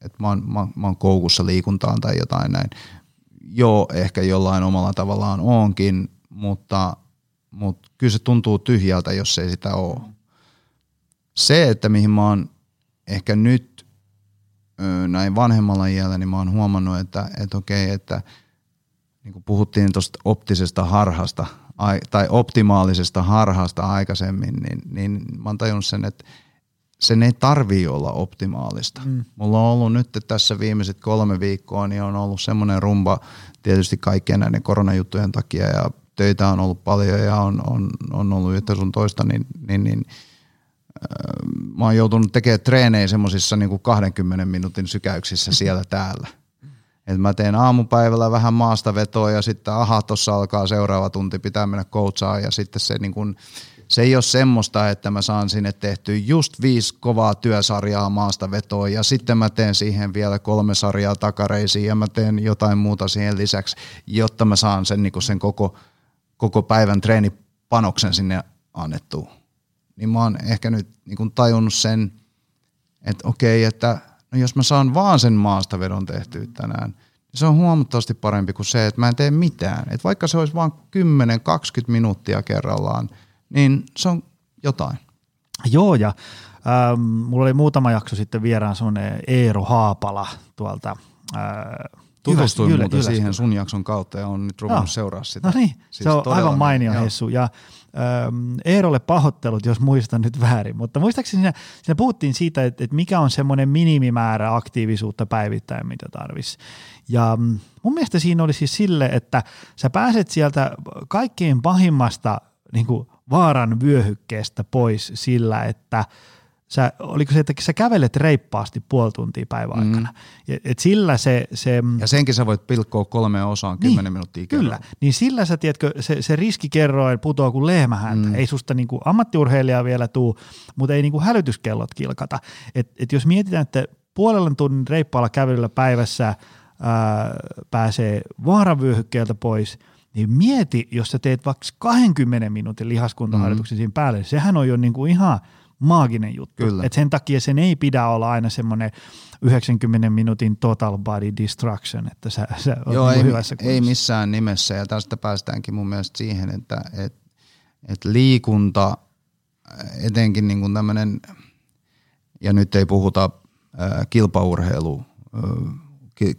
että mä oon, mä, mä oon koukussa liikuntaan tai jotain näin. Joo, ehkä jollain omalla tavallaan onkin, mutta, mutta kyllä se tuntuu tyhjältä, jos ei sitä ole. Se, että mihin mä oon ehkä nyt näin vanhemmalla iällä, niin mä oon huomannut, että, että okei, että niin kuin puhuttiin tuosta optisesta harhasta tai optimaalisesta harhasta aikaisemmin, niin, niin mä oon tajunnut sen, että sen ei tarvii olla optimaalista. Mm. Mulla on ollut nyt tässä viimeiset kolme viikkoa, niin on ollut semmoinen rumba tietysti kaikkien näiden koronajuttujen takia ja töitä on ollut paljon ja on, on, on ollut yhtä sun toista, niin, niin, niin – mä oon joutunut tekemään treenejä semmoisissa niin 20 minuutin sykäyksissä siellä täällä. Et mä teen aamupäivällä vähän maastavetoa ja sitten aha, tuossa alkaa seuraava tunti, pitää mennä coachaan. Ja sitten se, niin kun, se ei ole semmoista, että mä saan sinne tehty just viisi kovaa työsarjaa maastavetoa ja sitten mä teen siihen vielä kolme sarjaa takareisiin ja mä teen jotain muuta siihen lisäksi, jotta mä saan sen, niin sen koko, koko päivän treenipanoksen sinne annettua niin mä oon ehkä nyt niin kuin tajunnut sen, että okei, että no jos mä saan vaan sen maastavedon tehtyä tänään, niin se on huomattavasti parempi kuin se, että mä en tee mitään. Että vaikka se olisi vain 10-20 minuuttia kerrallaan, niin se on jotain. Joo, ja ähm, mulla oli muutama jakso sitten vieraan semmoinen Eero Haapala tuolta äh, Tutustuin Jyväs, muuten siihen sun jakson kautta ja on nyt ruvennut no. seuraa sitä. No niin, siis se on aivan mainio joo. Hessu. Ja ähm, Eerolle pahoittelut, jos muistan nyt väärin, mutta muistaakseni siinä, siinä puhuttiin siitä, että, että mikä on semmoinen minimimäärä aktiivisuutta päivittäin, mitä tarvitsisi. Ja mm, mun mielestä siinä oli siis sille, että sä pääset sieltä kaikkein pahimmasta niin kuin vaaran vyöhykkeestä pois sillä, että – sä, oliko se, että sä kävelet reippaasti puoli tuntia päivän mm. aikana. Et, et sillä se, se... Ja senkin sä voit pilkkoa kolmeen osaan niin, 10 minuuttia kerran. Kyllä, niin sillä sä tiedätkö, se, se riskikerroin putoaa kuin lehmähäntä. Mm. Ei susta niinku ammattiurheilijaa vielä tuu, mutta ei niinku hälytyskellot kilkata. Et, et jos mietitään, että puolella tunnin reippaalla kävelyllä päivässä ää, pääsee vaaravyöhykkeeltä pois – niin mieti, jos sä teet vaikka 20 minuutin lihaskuntoharjoituksen mm. siinä päälle, sehän on jo niinku ihan – maaginen juttu. Kyllä. Et sen takia sen ei pidä olla aina semmoinen 90 minuutin total body destruction, että sä, sä Joo, ei, hyvässä kunnossa. ei missään nimessä ja tästä päästäänkin mun mielestä siihen, että et, et liikunta, etenkin niin kuin tämmöinen, ja nyt ei puhuta äh, kilpaurheilu, äh,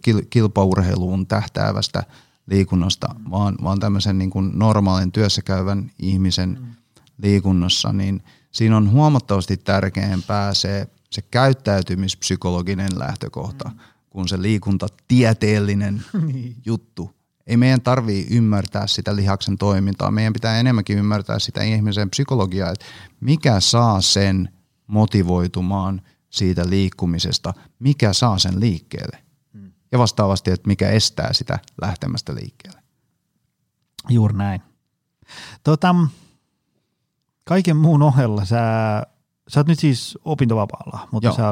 kil, kilpaurheiluun tähtäävästä liikunnasta, mm. vaan, vaan tämmöisen niin kuin normaalin työssäkäyvän ihmisen mm. liikunnassa, niin – siinä on huomattavasti tärkeämpää se, se käyttäytymispsykologinen lähtökohta, mm. kuin se liikuntatieteellinen niin. juttu. Ei meidän tarvii ymmärtää sitä lihaksen toimintaa, meidän pitää enemmänkin ymmärtää sitä ihmisen psykologiaa, että mikä saa sen motivoitumaan siitä liikkumisesta, mikä saa sen liikkeelle. Mm. Ja vastaavasti, että mikä estää sitä lähtemästä liikkeelle. Juuri näin. Tota, kaiken muun ohella sä, sä oot nyt siis opintovapaalla, mutta Joo. sä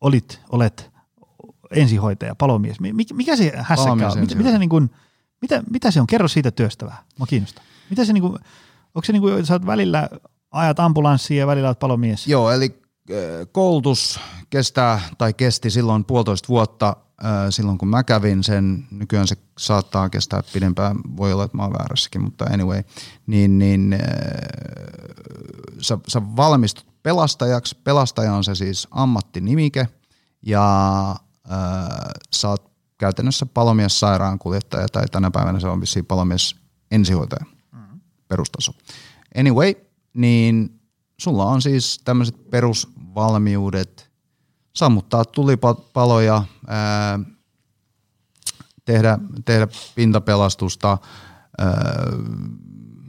olit, olet ensihoitaja, palomies. Mikä, mikä se hässäkkä on? Mitä, mitä, se niin kuin, mitä, mitä se on? Kerro siitä työstä vähän. Mä kiinnostaa. Mitä se niin kuin, onko se niin kuin, sä oot välillä ajat ambulanssia ja välillä olet palomies? Joo, eli koulutus kestää tai kesti silloin puolitoista vuotta. Silloin kun mä kävin sen, nykyään se saattaa kestää pidempään, voi olla, että mä oon väärässäkin, mutta anyway, niin, niin äh, sä, sä valmistut pelastajaksi, pelastaja on se siis ammattinimike. Ja äh, sä oot käytännössä palomies sairaankuljettaja tai tänä päivänä se on vissiin palomies ensihoitaja mm. perustaso. Anyway, niin sulla on siis tämmöiset perusvalmiudet sammuttaa tulipaloja, ää, tehdä, tehdä pintapelastusta, ää,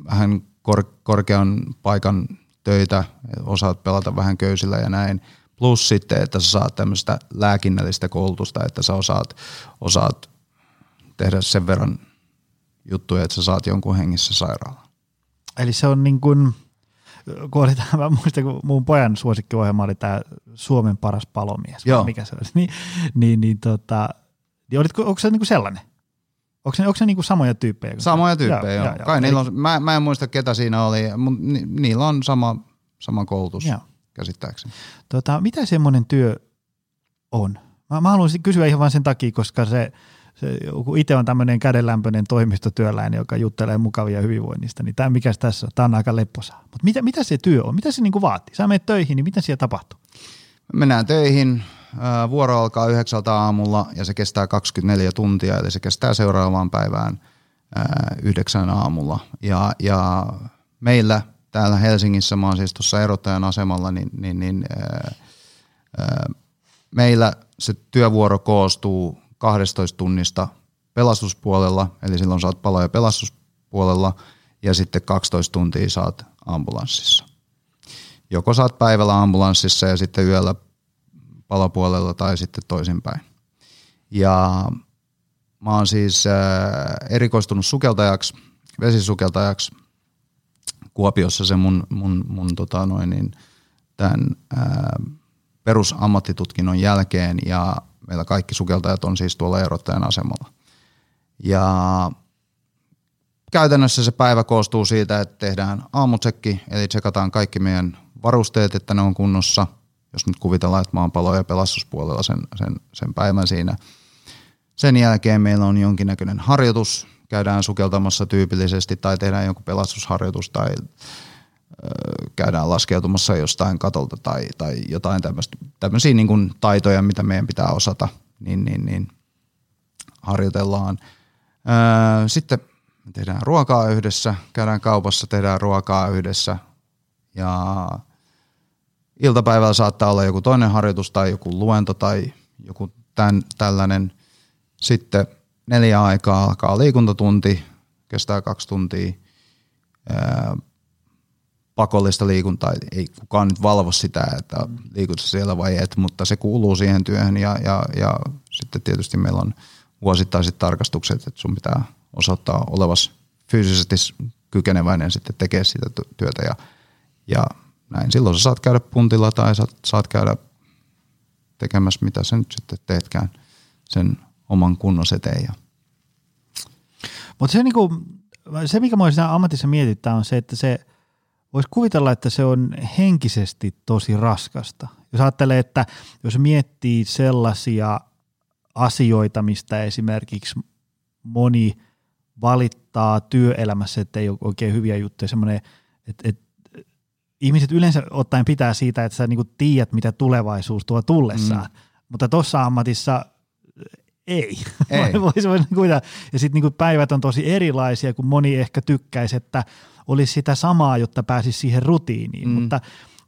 vähän kor, korkean paikan töitä, osaat pelata vähän köysillä ja näin. Plus sitten, että sä saat tämmöistä lääkinnällistä koulutusta, että sä osaat, osaat tehdä sen verran juttuja, että sä saat jonkun hengissä sairaalaan. Eli se on niin kuin, kun oli tämä, mä muistan, kun mun pojan suosikkiohjelma oli tämä Suomen paras palomies, Joo. mikä se oli, niin, niin, niin, tota, niin olitko, onko se niin kuin sellainen? Onko se, onko se niin kuin samoja tyyppejä? Samoja tyyppejä, joo. joo. joo. Kai Eli- niillä on, mä, mä en muista ketä siinä oli, mutta ni, niillä on sama, sama koulutus Joo. käsittääkseni. Tota, mitä semmoinen työ on? Mä, mä haluaisin kysyä ihan vain sen takia, koska se, se kun itse on tämmöinen kädenlämpöinen toimistotyöläinen, joka juttelee mukavia hyvinvoinnista, niin tämä mikä tässä on, tämä on aika lepposaa. Mutta mitä, mitä se työ on? Mitä se niinku vaatii? Sä menet töihin, niin mitä siellä tapahtuu? Mennään töihin, vuoro alkaa yhdeksältä aamulla ja se kestää 24 tuntia, eli se kestää seuraavaan päivään ää, yhdeksän aamulla. Ja, ja meillä täällä Helsingissä, mä oon siis tuossa erottajan asemalla, niin, niin, niin ää, ää, meillä se työvuoro koostuu 12 tunnista pelastuspuolella, eli silloin saat palo- ja pelastuspuolella, ja sitten 12 tuntia saat ambulanssissa. Joko saat päivällä ambulanssissa ja sitten yöllä palopuolella tai sitten toisinpäin. Ja mä oon siis äh, erikoistunut sukeltajaksi, vesisukeltajaksi Kuopiossa se mun, mun, mun tota noin, niin tämän ää, perusammattitutkinnon jälkeen ja meillä kaikki sukeltajat on siis tuolla erottajan asemalla. Ja käytännössä se päivä koostuu siitä, että tehdään aamutsekki, eli tsekataan kaikki meidän varusteet, että ne on kunnossa. Jos nyt kuvitellaan, että mä oon palo- ja pelastuspuolella sen, sen, sen päivän siinä. Sen jälkeen meillä on jonkinnäköinen harjoitus, käydään sukeltamassa tyypillisesti tai tehdään joku pelastusharjoitus tai käydään laskeutumassa jostain katolta tai, tai jotain tämmöisiä niin kuin taitoja, mitä meidän pitää osata, niin, niin, niin harjoitellaan. Sitten tehdään ruokaa yhdessä, käydään kaupassa, tehdään ruokaa yhdessä ja iltapäivällä saattaa olla joku toinen harjoitus tai joku luento tai joku tämän, tällainen. Sitten neljä aikaa alkaa liikuntatunti, kestää kaksi tuntia. Pakollista liikuntaa, ei kukaan nyt valvo sitä, että liikut sä siellä vai et, mutta se kuuluu siihen työhön ja, ja, ja sitten tietysti meillä on vuosittaiset tarkastukset, että sun pitää osoittaa olevas fyysisesti kykeneväinen sitten tekee sitä ty- työtä ja, ja näin. Silloin sä saat käydä puntilla tai saat, saat käydä tekemässä mitä sä nyt sitten teetkään sen oman kunnos eteen. Ja Mutta se, niinku, se, mikä mua siinä ammatissa mietittää, on se, että se voisi kuvitella, että se on henkisesti tosi raskasta. Jos ajattelee, että jos miettii sellaisia asioita, mistä esimerkiksi moni valittaa työelämässä, että ei ole oikein hyviä juttuja, semmoinen, että, että ihmiset yleensä ottaen pitää siitä, että sä niinku tiedät, mitä tulevaisuus tuo tullessaan, mm. mutta tuossa ammatissa ei. Ei. Voisi kuvitella. Ja sitten niinku päivät on tosi erilaisia, kun moni ehkä tykkäisi, että olisi sitä samaa, jotta pääsisi siihen rutiiniin. Mm. Mutta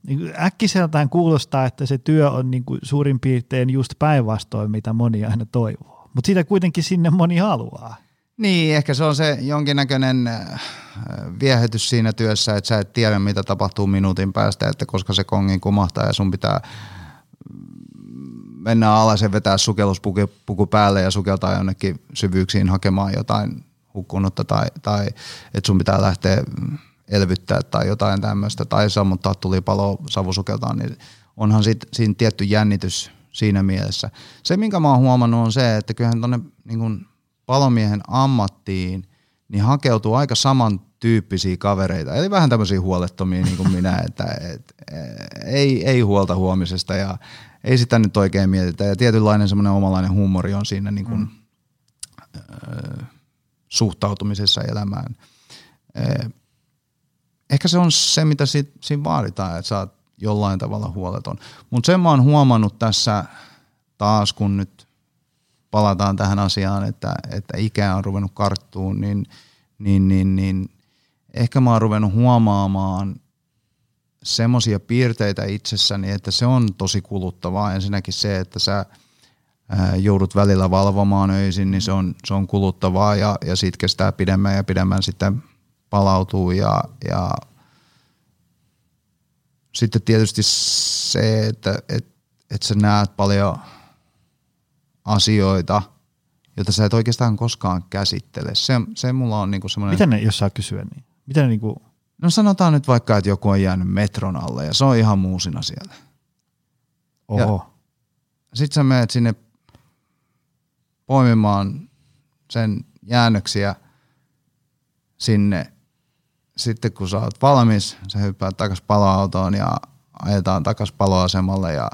niinku äkkiseltään kuulostaa, että se työ on niinku suurin piirtein just päinvastoin, mitä moni aina toivoo. Mutta sitä kuitenkin sinne moni haluaa. Niin, ehkä se on se jonkinnäköinen äh, viehätys siinä työssä, että sä et tiedä, mitä tapahtuu minuutin päästä, että koska se kongi kumahtaa ja sun pitää mennä alas ja vetää sukelluspuku päälle ja sukeltaa jonnekin syvyyksiin hakemaan jotain hukkunutta tai, tai että sun pitää lähteä elvyttää tai jotain tämmöistä tai sammuttaa tulipaloa savusukeltaan, niin onhan sit, siinä tietty jännitys siinä mielessä. Se, minkä mä oon huomannut, on se, että kyllähän tuonne niin palomiehen ammattiin niin hakeutuu aika samantyyppisiä kavereita. Eli vähän tämmöisiä huolettomia niin kuin minä, että et, ei, ei huolta huomisesta ja ei sitä nyt oikein mietitä. Ja tietynlainen semmoinen omalainen huumori on siinä niin kuin, mm. Suhtautumisessa elämään. Äh, ehkä se on se, mitä siinä vaaditaan, että sä oot jollain tavalla huoleton. Mutta sen mä oon huomannut tässä taas, kun nyt palataan tähän asiaan, että, että ikä on ruvennut karttuun, niin, niin, niin, niin ehkä mä oon ruvennut huomaamaan semmoisia piirteitä itsessäni, että se on tosi kuluttavaa. Ensinnäkin se, että sä joudut välillä valvomaan öisin, niin se on, se on kuluttavaa ja, ja siitä kestää pidemmän ja pidemmän sitten palautuu ja, ja sitten tietysti se, että et, et sä näet paljon asioita, joita sä et oikeastaan koskaan käsittele. Se, se mulla on niinku semmoinen... Miten ne, jos saa kysyä niin? Miten ne niinku... No sanotaan nyt vaikka, että joku on jäänyt metron alle ja se on ihan muusina siellä. Oho. Sitten sä menet sinne poimimaan sen jäännöksiä sinne. Sitten kun sä oot valmis, sä hyppäät takas paloautoon ja ajetaan takas paloasemalle ja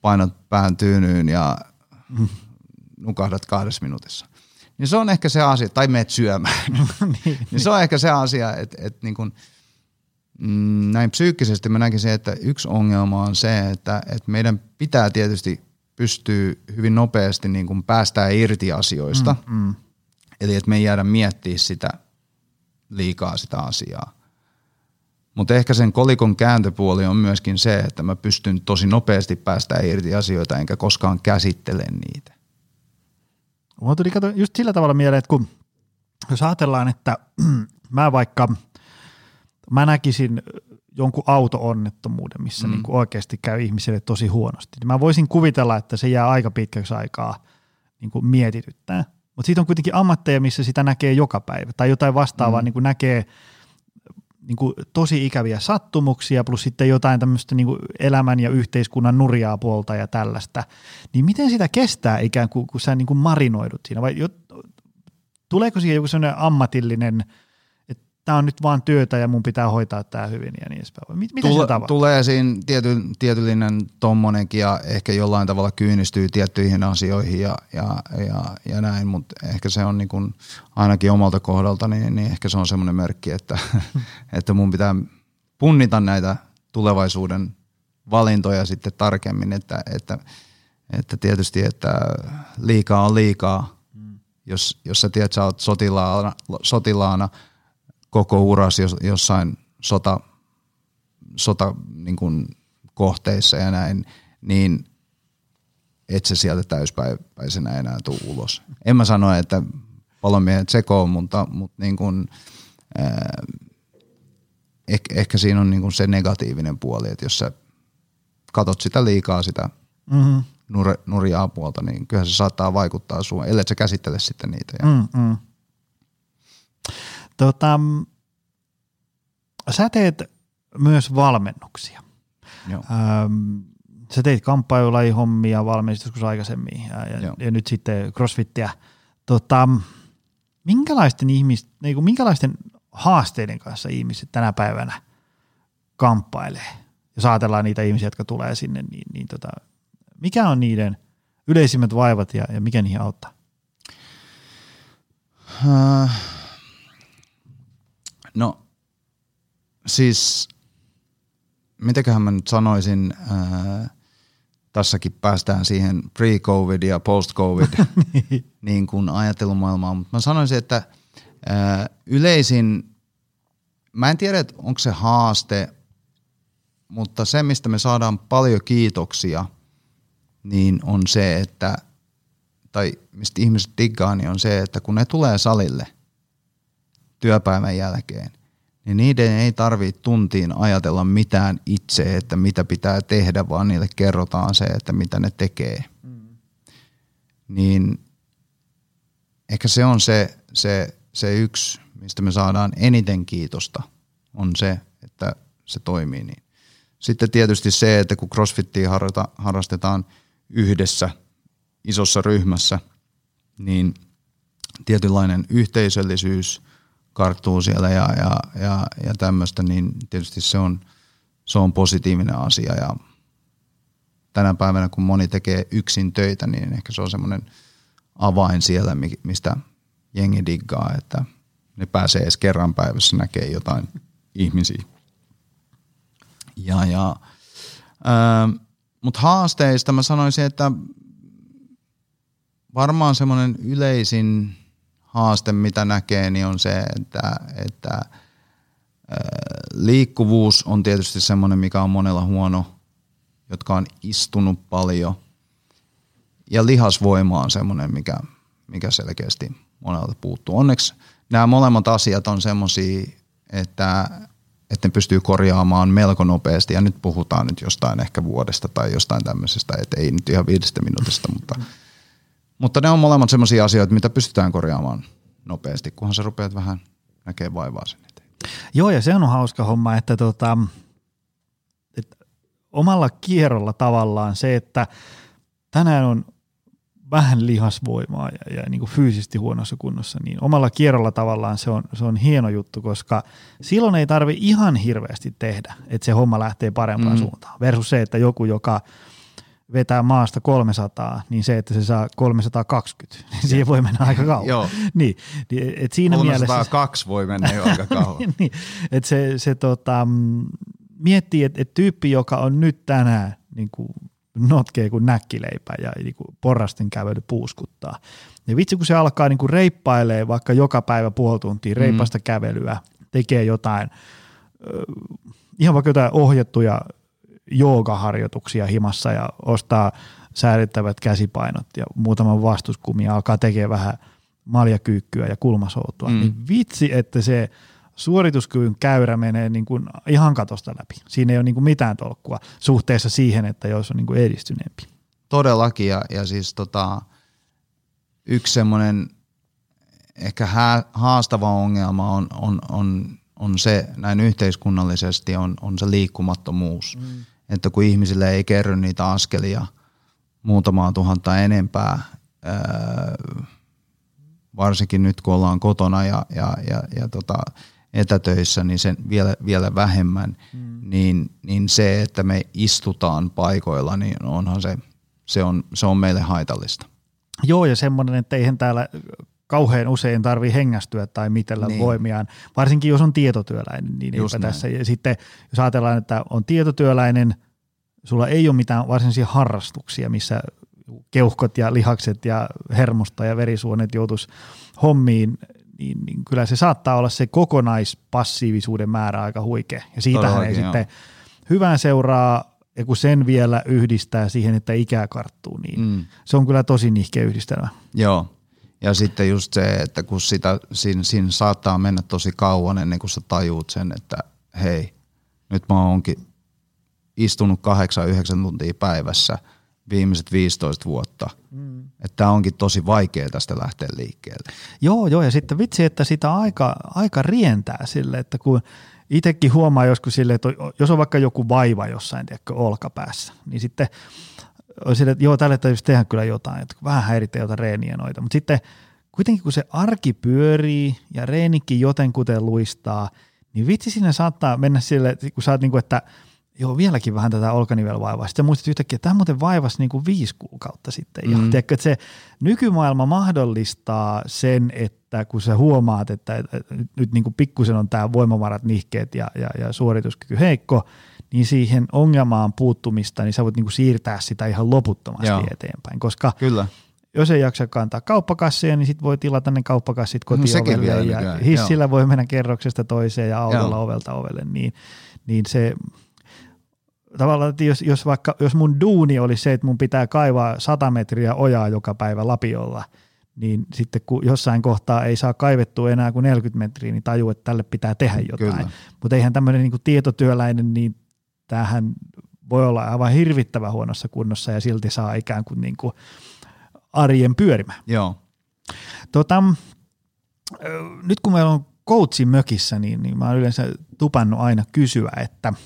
painat pään tyynyyn ja nukahdat kahdessa minuutissa. Niin se on ehkä se asia, tai meet syömään. niin, niin se on ehkä se asia, että, että niin kuin, mm, näin psyykkisesti mä näkisin, että yksi ongelma on se, että, että meidän pitää tietysti pystyy hyvin nopeasti niin kuin päästään irti asioista. Mm, mm. Eli että me ei jäädä miettiä sitä liikaa sitä asiaa. Mutta ehkä sen kolikon kääntöpuoli on myöskin se, että mä pystyn tosi nopeasti päästä irti asioita, enkä koskaan käsittele niitä. Mulla tuli kato just sillä tavalla mieleen, että kun jos ajatellaan, että mä vaikka, mä näkisin jonkun auto-onnettomuuden, missä mm. niin kuin oikeasti käy ihmiselle tosi huonosti, mä voisin kuvitella, että se jää aika pitkäksi aikaa niin kuin mietityttää. Mutta siitä on kuitenkin ammatteja, missä sitä näkee joka päivä, tai jotain vastaavaa mm. niin kuin näkee – niin kuin tosi ikäviä sattumuksia plus sitten jotain tämmöistä niin kuin elämän ja yhteiskunnan nurjaa puolta ja tällaista, niin miten sitä kestää ikään kuin, kun sä niin kuin marinoidut siinä vai jo, tuleeko siihen joku sellainen ammatillinen – tämä on nyt vaan työtä ja mun pitää hoitaa tämä hyvin ja niin edespäin. Miten Tule, se Tulee siinä tiety, tietyllinen tommonenkin ja ehkä jollain tavalla kyynistyy tiettyihin asioihin ja, ja, ja, ja näin, mutta ehkä se on niin kuin, ainakin omalta kohdalta, niin, niin ehkä se on semmoinen merkki, että, että mun pitää punnita näitä tulevaisuuden valintoja sitten tarkemmin, että, että, että tietysti, että liikaa on liikaa, mm. jos, jos sä tiedät, että sä oot sotilaana, sotilaana – koko uras jossain sota, sota niin kuin kohteissa ja näin, niin et se sieltä täyspäiväisenä enää tule ulos. En mä sano, että palomiehet sekoo, mutta, mutta niin kuin, ää, ehkä, ehkä siinä on niin kuin se negatiivinen puoli, että jos sä katot sitä liikaa sitä mm-hmm. nur, nurjaa puolta, niin kyllähän se saattaa vaikuttaa sun, ellei sä käsittele sitten niitä. Ja. Mm-hmm. Tota, sä teet myös valmennuksia. Joo. Ähm, sä teit kamppailulajihommia valmennus aikaisemmin ja, ja, ja, nyt sitten crossfittiä. Tota, minkälaisten, ihmis, niin kuin, minkälaisten haasteiden kanssa ihmiset tänä päivänä kamppailee? Jos ajatellaan niitä ihmisiä, jotka tulee sinne, niin, niin tota, mikä on niiden yleisimmät vaivat ja, ja mikä niihin auttaa? Uh, No siis, mitäköhän mä nyt sanoisin, ää, tässäkin päästään siihen pre-covid ja post-covid niin. niin kuin ajattelumaailmaan, mutta mä sanoisin, että ää, yleisin, mä en tiedä, onko se haaste, mutta se, mistä me saadaan paljon kiitoksia, niin on se, että, tai mistä ihmiset diggaa, niin on se, että kun ne tulee salille – työpäivän jälkeen, niin niiden ei tarvitse tuntiin ajatella mitään itse, että mitä pitää tehdä, vaan niille kerrotaan se, että mitä ne tekee. Mm. Niin ehkä se on se, se, se yksi, mistä me saadaan eniten kiitosta, on se, että se toimii niin. Sitten tietysti se, että kun crossfittiä harrata, harrastetaan yhdessä isossa ryhmässä, niin tietynlainen yhteisöllisyys karttuu siellä ja, ja, ja, ja tämmöistä, niin tietysti se on, se on positiivinen asia ja tänä päivänä kun moni tekee yksin töitä, niin ehkä se on semmoinen avain siellä, mistä jengi diggaa, että ne pääsee edes kerran päivässä näkee jotain ihmisiä. Ja, ja, mutta haasteista mä sanoisin, että varmaan semmoinen yleisin haaste, mitä näkee, niin on se, että, että liikkuvuus on tietysti semmoinen, mikä on monella huono, jotka on istunut paljon. Ja lihasvoima on semmoinen, mikä, mikä selkeästi monelta puuttuu. Onneksi nämä molemmat asiat on semmoisia, että että ne pystyy korjaamaan melko nopeasti. Ja nyt puhutaan nyt jostain ehkä vuodesta tai jostain tämmöisestä, että ei nyt ihan viidestä minuutista, mutta, mutta ne on molemmat sellaisia asioita, mitä pystytään korjaamaan nopeasti, kunhan sä rupeat vähän näkemään vaivaa sen eteen. Joo, ja se on hauska homma, että, tota, että omalla kierrolla tavallaan se, että tänään on vähän lihasvoimaa ja, ja niin kuin fyysisesti huonossa kunnossa, niin omalla kierrolla tavallaan se on, se on hieno juttu, koska silloin ei tarvi ihan hirveästi tehdä, että se homma lähtee parempaan mm. suuntaan. Versus se, että joku, joka vetää maasta 300, niin se, että se saa 320, niin siihen voi mennä aika kauan. Joo. niin, niin et siinä 302 mielessä, voi mennä jo aika kauan. niin, että se, se tota, mm, miettii, että et tyyppi, joka on nyt tänään niin kuin notkee kuin näkkileipä ja niin kuin porrasten kävely puuskuttaa. Ja vitsi, kun se alkaa niin kuin reippailee vaikka joka päivä puoli tuntia reipasta mm. kävelyä, tekee jotain, ihan vaikka jotain ohjattuja joogaharjoituksia himassa ja ostaa säädettävät käsipainot ja muutaman ja alkaa tekemään vähän maljakyykkyä ja kulmasoutua, mm. niin vitsi, että se – suorituskyvyn käyrä menee niin kuin ihan katosta läpi. Siinä ei ole niin kuin mitään tolkkua suhteessa siihen, että jos on niin kuin edistyneempi. Todellakin ja, ja siis tota, yksi semmoinen ehkä haastava ongelma on, on, on, on se näin yhteiskunnallisesti on, on se liikkumattomuus. Mm. Että kun ihmisille ei kerry niitä askelia muutamaa tuhanta enempää, öö, varsinkin nyt kun ollaan kotona ja, ja, ja, ja tota, etätöissä, niin sen vielä, vielä vähemmän, mm. niin, niin se, että me istutaan paikoilla, niin onhan se, se on, se on meille haitallista. Joo, ja semmoinen, että eihän täällä kauhean usein tarvii hengästyä tai mitellä niin. voimiaan, varsinkin jos on tietotyöläinen. Niin Just tässä. Ja sitten jos ajatellaan, että on tietotyöläinen, sulla ei ole mitään varsinaisia harrastuksia, missä keuhkot ja lihakset ja hermosta ja verisuonet joutuisi hommiin niin, niin kyllä se saattaa olla se kokonaispassiivisuuden määrä aika huikea. Ja siitähän ei sitten hyvän seuraa, ja kun sen vielä yhdistää siihen, että ikää karttuu, niin mm. se on kyllä tosi nihkeä yhdistelmä. Joo, ja sitten just se, että kun sitä, siinä, siinä saattaa mennä tosi kauan ennen kuin sä tajuut sen, että hei, nyt mä oonkin istunut kahdeksan, yhdeksän tuntia päivässä – viimeiset 15 vuotta. Mm. Että onkin tosi vaikea tästä lähteä liikkeelle. Joo, joo, ja sitten vitsi, että sitä aika, aika rientää sille, että kun itsekin huomaa joskus sille, että jos on vaikka joku vaiva jossain, tiedätkö, olkapäässä, niin sitten on sille, että joo, tälle täytyisi tehdä kyllä jotain, että vähän häiritsee jotain reeniä noita, mutta sitten kuitenkin kun se arki pyörii ja reenikin jotenkuten luistaa, niin vitsi siinä saattaa mennä sille, kun sä oot niin kuin, että – joo, vieläkin vähän tätä olkanivelvaivaa. Sitten muistat yhtäkkiä, että tämä muuten vaivasi niin kuin viisi kuukautta sitten. Mm. Ja tiedätkö, että se nykymaailma mahdollistaa sen, että kun sä huomaat, että nyt niin kuin pikkusen on tämä voimavarat nihkeet ja, ja, ja suorituskyky heikko, niin siihen ongelmaan puuttumista, niin sä voit niin kuin siirtää sitä ihan loputtomasti Joo. eteenpäin. Koska Kyllä jos ei jaksa kantaa kauppakasseja, niin sitten voi tilata ne kauppakassit kotiovelle no, ja hissillä Joo. voi mennä kerroksesta toiseen ja autolla Joo. ovelta ovelle, niin, niin se tavallaan, että jos, jos vaikka, jos mun duuni oli se, että mun pitää kaivaa 100 metriä ojaa joka päivä lapiolla, niin sitten kun jossain kohtaa ei saa kaivettua enää kuin 40 metriä, niin tajuu, että tälle pitää tehdä jotain. Mutta eihän tämmöinen niin tietotyöläinen, niin tämähän voi olla aivan hirvittävän huonossa kunnossa ja silti saa ikään kuin, niin kuin arjen pyörimään. Joo. Tota, nyt kun meillä on coachin mökissä, niin, niin mä oon yleensä tupannut aina kysyä, että –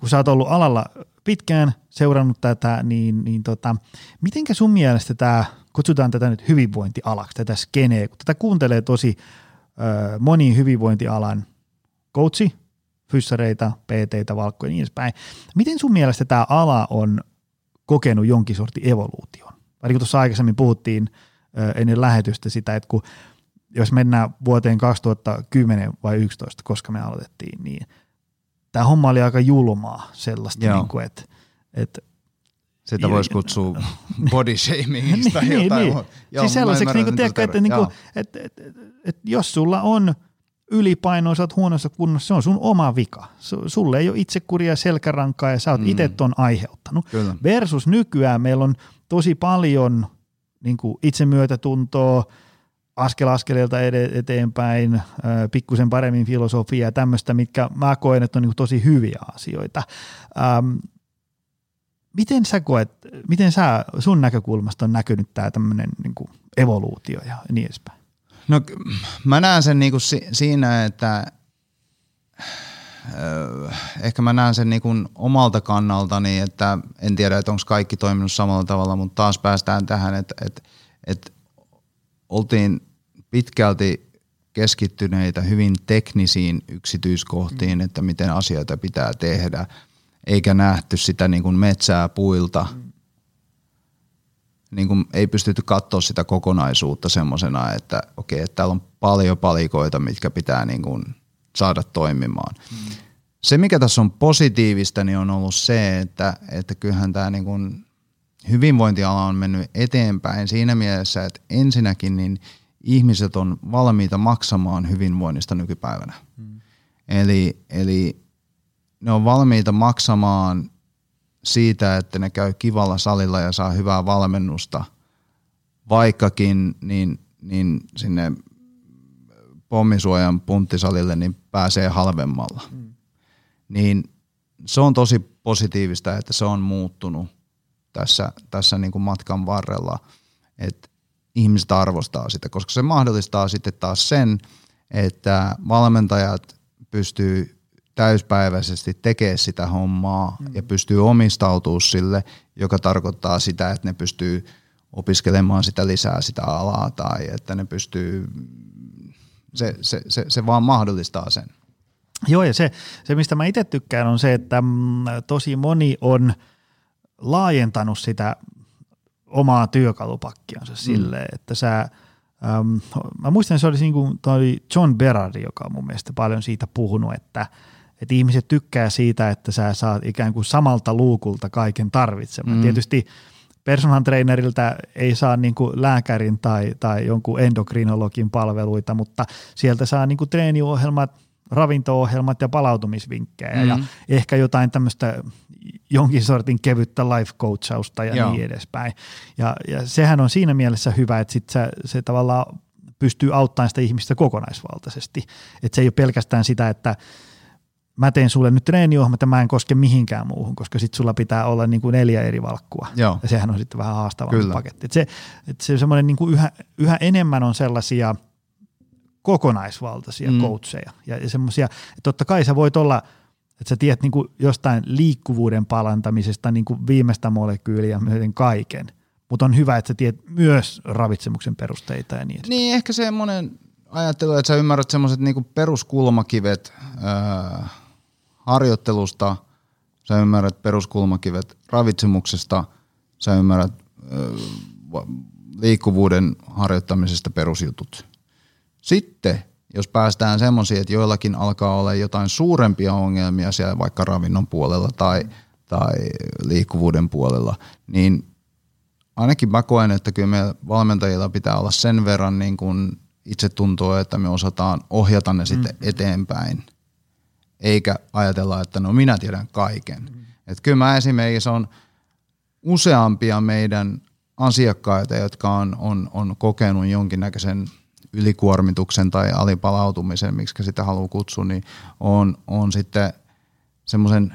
kun sä oot ollut alalla pitkään seurannut tätä, niin, niin tota, mitenkä sun mielestä tämä, kutsutaan tätä nyt hyvinvointialaksi, tätä skeneä, kun tätä kuuntelee tosi ö, moni hyvinvointialan coachi, fyssareita, PT-tä, valkkoja ja niin edespäin. Miten sun mielestä tämä ala on kokenut jonkin sortin evoluution? Vai niin kuin tuossa aikaisemmin puhuttiin ennen lähetystä sitä, että kun jos mennään vuoteen 2010 vai 2011, koska me aloitettiin, niin tämä homma oli aika julmaa sellaista, niin kuin, että, että sitä voisi kutsua body shamingista niin, jotain. Niin. Joo, siis sellaiseksi, niin kuin, tiedätkö, että, niin kuin, että, että, että, että jos sulla on oot huonossa kunnossa, se on sun oma vika. Sulle ei ole itsekuria selkärankaa ja sä oot mm. itse ton aiheuttanut. Kyllä. Versus nykyään meillä on tosi paljon niin kuin itsemyötätuntoa, askel askeleelta eteenpäin, pikkusen paremmin filosofiaa ja tämmöistä, mitkä mä koen, että on niin tosi hyviä asioita. Ähm, miten sä koet, miten sä sun näkökulmasta on näkynyt tämä tämmöinen niin evoluutio ja niin edespäin? No mä näen sen niin kuin si- siinä, että ehkä mä näen sen niin kuin omalta kannaltani, että en tiedä, että onko kaikki toiminut samalla tavalla, mutta taas päästään tähän, että, että, että oltiin pitkälti keskittyneitä hyvin teknisiin yksityiskohtiin, mm. että miten asioita pitää tehdä, eikä nähty sitä niin kuin metsää puilta. Mm. Niin kuin ei pystytty katsoa sitä kokonaisuutta semmoisena, että okei, että täällä on paljon palikoita, mitkä pitää niin kuin saada toimimaan. Mm. Se, mikä tässä on positiivista, niin on ollut se, että, että kyllähän tämä niin kuin hyvinvointiala on mennyt eteenpäin siinä mielessä, että ensinnäkin niin ihmiset on valmiita maksamaan hyvinvoinnista nykypäivänä. Hmm. Eli, eli ne on valmiita maksamaan siitä, että ne käy kivalla salilla ja saa hyvää valmennusta, vaikkakin niin, niin sinne pommisuojan punttisalille niin pääsee halvemmalla. Hmm. Niin se on tosi positiivista, että se on muuttunut – tässä, tässä niin kuin matkan varrella, että ihmiset arvostaa sitä, koska se mahdollistaa sitten taas sen, että valmentajat pystyy täyspäiväisesti tekemään sitä hommaa mm. ja pystyy omistautumaan sille, joka tarkoittaa sitä, että ne pystyy opiskelemaan sitä lisää sitä alaa tai että ne pystyy, se, se, se, se vaan mahdollistaa sen. Joo ja se, se mistä mä itse tykkään on se, että mm, tosi moni on – laajentanut sitä omaa työkalupakkiansa mm. silleen, että sä, äm, mä muistan, se oli niin kuin toi John Berardi, joka on mun mielestä paljon siitä puhunut, että, että ihmiset tykkää siitä, että sä saat ikään kuin samalta luukulta kaiken tarvitsemaan. Mm. Tietysti personal traineriltä ei saa niin kuin lääkärin tai, tai jonkun endokrinologin palveluita, mutta sieltä saa niin kuin treeniohjelmat, ravinto-ohjelmat ja palautumisvinkkejä mm. ja ehkä jotain tämmöistä jonkin sortin kevyttä life coachausta ja Joo. niin edespäin. Ja, ja sehän on siinä mielessä hyvä, että sit se, se tavallaan pystyy auttamaan sitä ihmistä kokonaisvaltaisesti. Että se ei ole pelkästään sitä, että mä teen sulle nyt treeniohjelmat ja mä en koske mihinkään muuhun, koska sitten sulla pitää olla niin kuin neljä eri valkkua. Joo. Ja sehän on sitten vähän haastavampi paketti. Et se, et se semmoinen niin kuin yhä, yhä enemmän on sellaisia kokonaisvaltaisia mm. coacheja ja, ja semmoisia, että totta kai sä voit olla – että sä tiedät niin kuin jostain liikkuvuuden palantamisesta niin kuin viimeistä molekyyliä myöten kaiken, mutta on hyvä, että sä tiedät myös ravitsemuksen perusteita ja niin Niin, ehkä semmoinen ajattelu, että sä ymmärrät semmoiset niin peruskulmakivet ää, harjoittelusta, sä ymmärrät peruskulmakivet ravitsemuksesta, sä ymmärrät ää, liikkuvuuden harjoittamisesta perusjutut. Sitten jos päästään semmoisiin, että joillakin alkaa olla jotain suurempia ongelmia siellä vaikka ravinnon puolella tai, tai liikkuvuuden puolella, niin ainakin mä koen, että kyllä meillä valmentajilla pitää olla sen verran niin kuin itse tuntuu, että me osataan ohjata ne sitten mm. eteenpäin, eikä ajatella, että no minä tiedän kaiken. Mm. Et kyllä mä esimerkiksi on useampia meidän asiakkaita, jotka on, on, on kokenut jonkinnäköisen – ylikuormituksen tai alipalautumisen, miksi sitä haluaa kutsua, niin on, on sitten semmoisen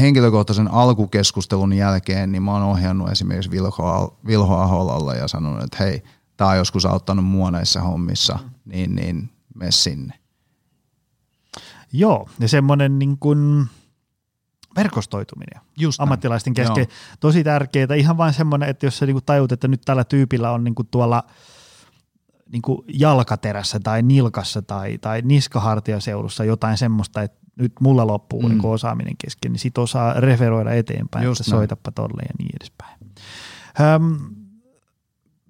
henkilökohtaisen alkukeskustelun jälkeen, niin mä oon ohjannut esimerkiksi Vilho, Vilho Aholalla ja sanonut, että hei, tää on joskus auttanut mua näissä hommissa, niin, niin mene sinne. Joo, ja semmoinen niin kuin, verkostoituminen Just näin. ammattilaisten kesken. Joo. Tosi tärkeää. Ihan vain semmoinen, että jos sä niinku tajut, että nyt tällä tyypillä on niinku tuolla niinku jalkaterässä tai nilkassa tai, tai niskahartiaseudussa jotain semmoista, että nyt mulla loppuu mm. niinku osaaminen kesken, niin sit osaa referoida eteenpäin, Just että näin. soitapa tolle ja niin edespäin. Öm,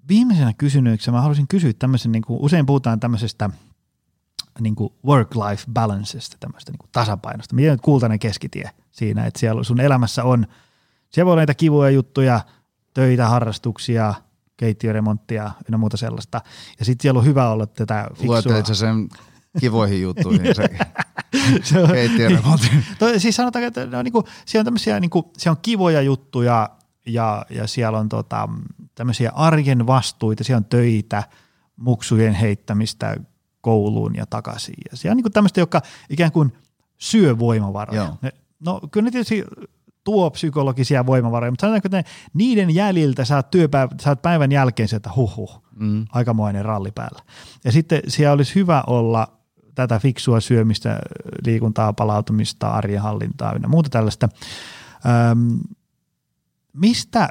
viimeisenä kysymyksenä mä haluaisin kysyä tämmöisen, niin kuin, usein puhutaan tämmöisestä niin kuin work-life balancesta, tämmöistä niin kuin tasapainosta. Miten nyt kultainen keskitie siinä, että siellä sun elämässä on, siellä voi olla niitä kivoja juttuja, töitä, harrastuksia, keittiöremonttia ynnä muuta sellaista. Ja sitten siellä on hyvä olla tätä fiksua. Luettelit sen kivoihin juttuihin, se Se on- keittiöremontti. Toi, siis sanotaan, että ne on niinku, siellä on tämmöisiä niinku, siellä on kivoja juttuja ja, ja siellä on tota, tämmöisiä arjen vastuita, siellä on töitä, muksujen heittämistä kouluun ja takaisin. Ja siellä on niinku tämmöistä, joka ikään kuin syö voimavaroja. Joo. Ne, no kyllä ne tietysti tuo psykologisia voimavaroja, mutta sanotaanko, että ne, niiden jäljiltä saat, työpäivä, saat päivän jälkeen se, että huh huh, Mm. aikamoinen ralli päällä. Ja sitten siellä olisi hyvä olla tätä fiksua syömistä, liikuntaa, palautumista, arjen hallintaa ynnä muuta tällaista. Öm, mistä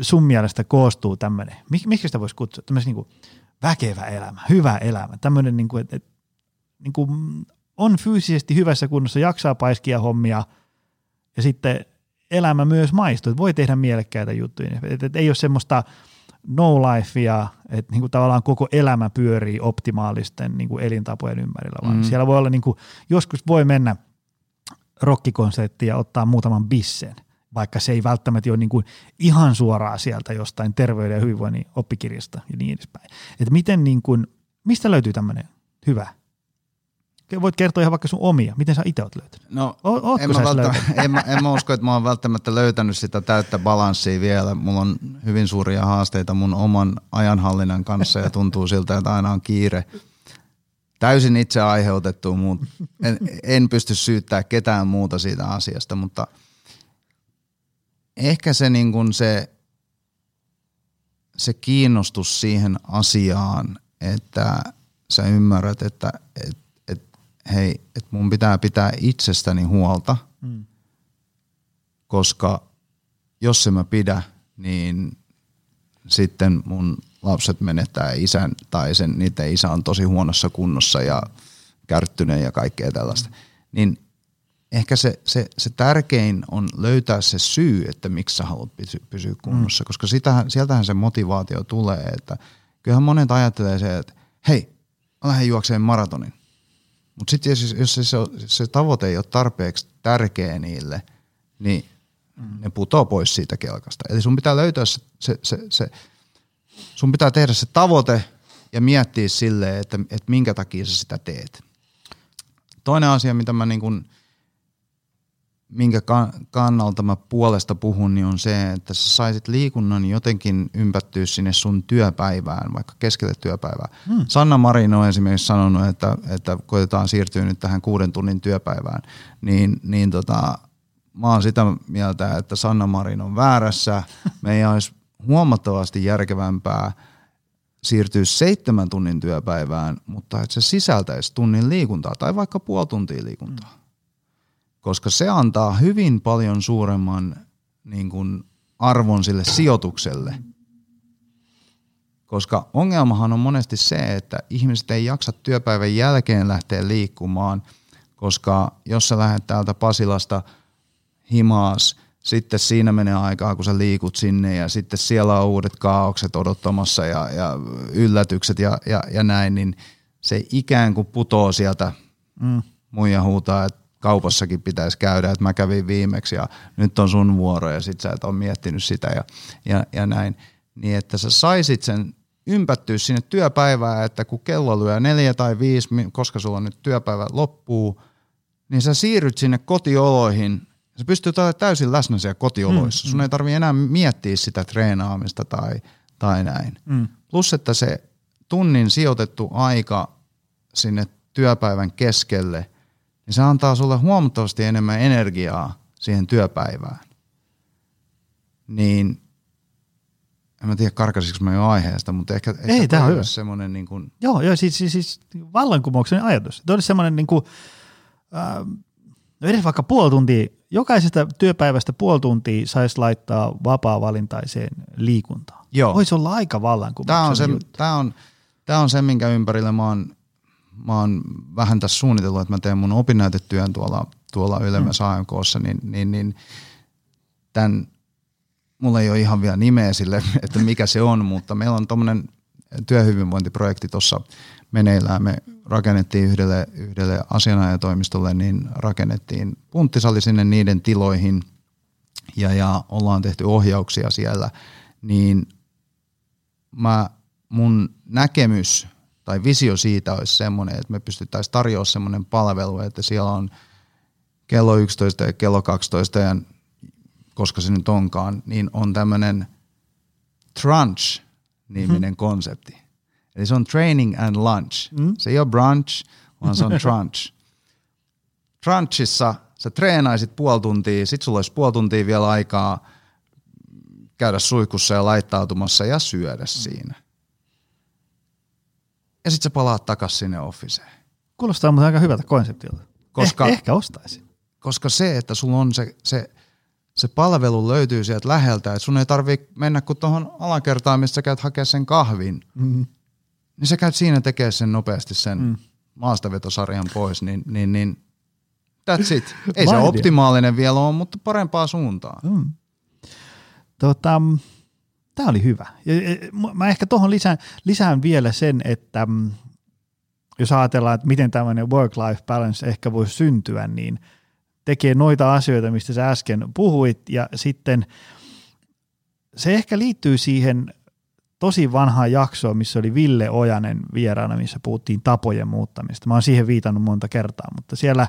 sun mielestä koostuu tämmöinen, mik, miksi sitä voisi kutsua, tämmöinen niin väkevä elämä, hyvä elämä, tämmöinen, niin kuin, että, että niin kuin on fyysisesti hyvässä kunnossa, jaksaa paiskia hommia ja sitten elämä myös maistuu, että voi tehdä mielekkäitä juttuja, että, että ei ole semmoista no lifea, että niin kuin tavallaan koko elämä pyörii optimaalisten niin kuin elintapojen ympärillä, vaan Mm. mm. siellä voi olla niin kuin, joskus voi mennä rokkikonserttiin ja ottaa muutaman bissen, vaikka se ei välttämättä ole niin kuin ihan suoraan sieltä jostain terveyden ja hyvinvoinnin oppikirjasta ja niin edespäin. Että miten niin kuin, mistä löytyy tämmöinen hyvä? Voit kertoa ihan vaikka sun omia, miten sä itse oot löytänyt. No, ootko en, mä välttämättä, en, mä, en mä usko, että mä oon välttämättä löytänyt sitä täyttä balanssia vielä. Mulla on hyvin suuria haasteita mun oman ajanhallinnan kanssa ja tuntuu siltä, että aina on kiire. Täysin itse aiheutettu, mutta en, en pysty syyttää ketään muuta siitä asiasta, mutta ehkä se, niin kun se, se kiinnostus siihen asiaan, että sä ymmärrät, että et, et, hei, että mun pitää pitää itsestäni huolta, Mm. koska jos en mä pidä, niin sitten mun lapset menettää isän tai sen, niiden isä on tosi huonossa kunnossa ja kärttynen ja kaikkea tällaista. Niin ehkä se, se, se tärkein on löytää se syy, että miksi sä haluat pysy, pysyä kunnossa, mm. koska sitähän, sieltähän se motivaatio tulee, että kyllähän monet ajattelee se, että hei, mä lähden juokseen maratonin. Mutta sitten jos, jos se, se, se tavoite ei ole tarpeeksi tärkeä niille, niin mm. ne putoo pois siitä kelkasta. Eli sun pitää löytää se, se, se, se sun pitää tehdä se tavoite ja miettiä silleen, että, että minkä takia sä sitä teet. Toinen asia, mitä mä niin kun, minkä ka- kannalta mä puolesta puhun, niin on se, että sä saisit liikunnan jotenkin ympättyä sinne sun työpäivään, vaikka keskelle työpäivää. Hmm. Sanna Marin on esimerkiksi sanonut, että, että koitetaan siirtyä nyt tähän kuuden tunnin työpäivään, niin, niin tota, mä oon sitä mieltä, että Sanna Marin on väärässä. Meidän olisi huomattavasti järkevämpää siirtyä seitsemän tunnin työpäivään, mutta että se sisältäisi tunnin liikuntaa tai vaikka puoli tuntia liikuntaa. Mm. Koska se antaa hyvin paljon suuremman niin kuin, arvon sille sijoitukselle. Koska ongelmahan on monesti se, että ihmiset ei jaksa työpäivän jälkeen lähteä liikkumaan, koska jos sä lähdet täältä Pasilasta himaas, sitten siinä menee aikaa, kun sä liikut sinne ja sitten siellä on uudet kaaukset odottamassa ja, ja yllätykset ja, ja, ja näin, niin se ikään kuin putoo sieltä mm. muija huutaa, että kaupassakin pitäisi käydä, että mä kävin viimeksi ja nyt on sun vuoro ja sit sä et ole miettinyt sitä ja, ja, ja näin. Niin että sä saisit sen ympättyä sinne työpäivään, että kun kello lyö neljä tai viisi, koska sulla nyt työpäivä loppuu, niin sä siirryt sinne kotioloihin Sä pystyt olemaan täysin läsnä siellä kotioloissa. Mm, Sun mm. ei tarvi enää miettiä sitä treenaamista tai, tai näin. Mm. Plus, että se tunnin sijoitettu aika sinne työpäivän keskelle, niin se antaa sulle huomattavasti enemmän energiaa siihen työpäivään. Niin, en mä tiedä karkasiko mä jo aiheesta, mutta ehkä, ei, ehkä tämä on hyvä. semmoinen niin kuin, Joo, joo siis, siis, siis vallankumouksen ajatus. Tuo olisi semmoinen niin kuin, äh, no edes vaikka puoli tuntia, jokaisesta työpäivästä puoli tuntia saisi laittaa vapaa-valintaiseen liikuntaan. Joo. Voisi olla aika Tämä on, vallankumouksen se, juttu. tämä, on, tämä on se, minkä ympärillä mä oon, mä oon vähän tässä suunnitellut, että mä teen mun opinnäytetyön tuolla, tuolla Ylemmäs mm. AMKssa, niin, niin, niin tämän, mulla ei ole ihan vielä nimeä sille, että mikä se on, mutta meillä on tuommoinen työhyvinvointiprojekti tuossa meneillään. Me rakennettiin yhdelle, yhdelle asianajatoimistolle, niin rakennettiin punttisali sinne niiden tiloihin ja, ja ollaan tehty ohjauksia siellä, niin mä, mun näkemys tai visio siitä olisi semmoinen, että me pystyttäisiin tarjoamaan semmoinen palvelu, että siellä on kello 11 ja kello 12 ja koska se nyt onkaan, niin on tämmöinen trunch-niminen hmm. konsepti. Eli se on training and lunch. Mm. Se ei ole brunch, vaan se on trunch. Trunchissa sä treenaisit puoli tuntia, sit sulla olisi puoli tuntia vielä aikaa käydä suihkussa ja laittautumassa ja syödä siinä. Ja sit sä palaat takas sinne officeen. Kuulostaa muuten aika hyvältä konseptilta. Koska- Eh, ehkä ostaisin. Koska se, että sulla on se, se, se palvelu löytyy sieltä läheltä, että sun ei tarvi mennä kuin tuohon alakertaan, missä sä käyt hakea sen kahvin, Mm. niin sä käyt siinä tekemään sen nopeasti sen Mm. maastavetosarjan pois, niin, niin, niin that's it. Ei se optimaalinen vielä ole, mutta parempaa suuntaan. Mm. Tota, tämä oli hyvä. Ja, mä ehkä tuohon lisään, lisään vielä sen, että mm, jos ajatellaan, että miten tämmöinen work-life balance ehkä voisi syntyä, niin tekee noita asioita, mistä sä äsken puhuit, ja sitten se ehkä liittyy siihen tosi vanhaan jaksoon, missä oli Ville Ojanen vieraana, missä puhuttiin tapojen muuttamista. Mä oon siihen viitannut monta kertaa, mutta siellä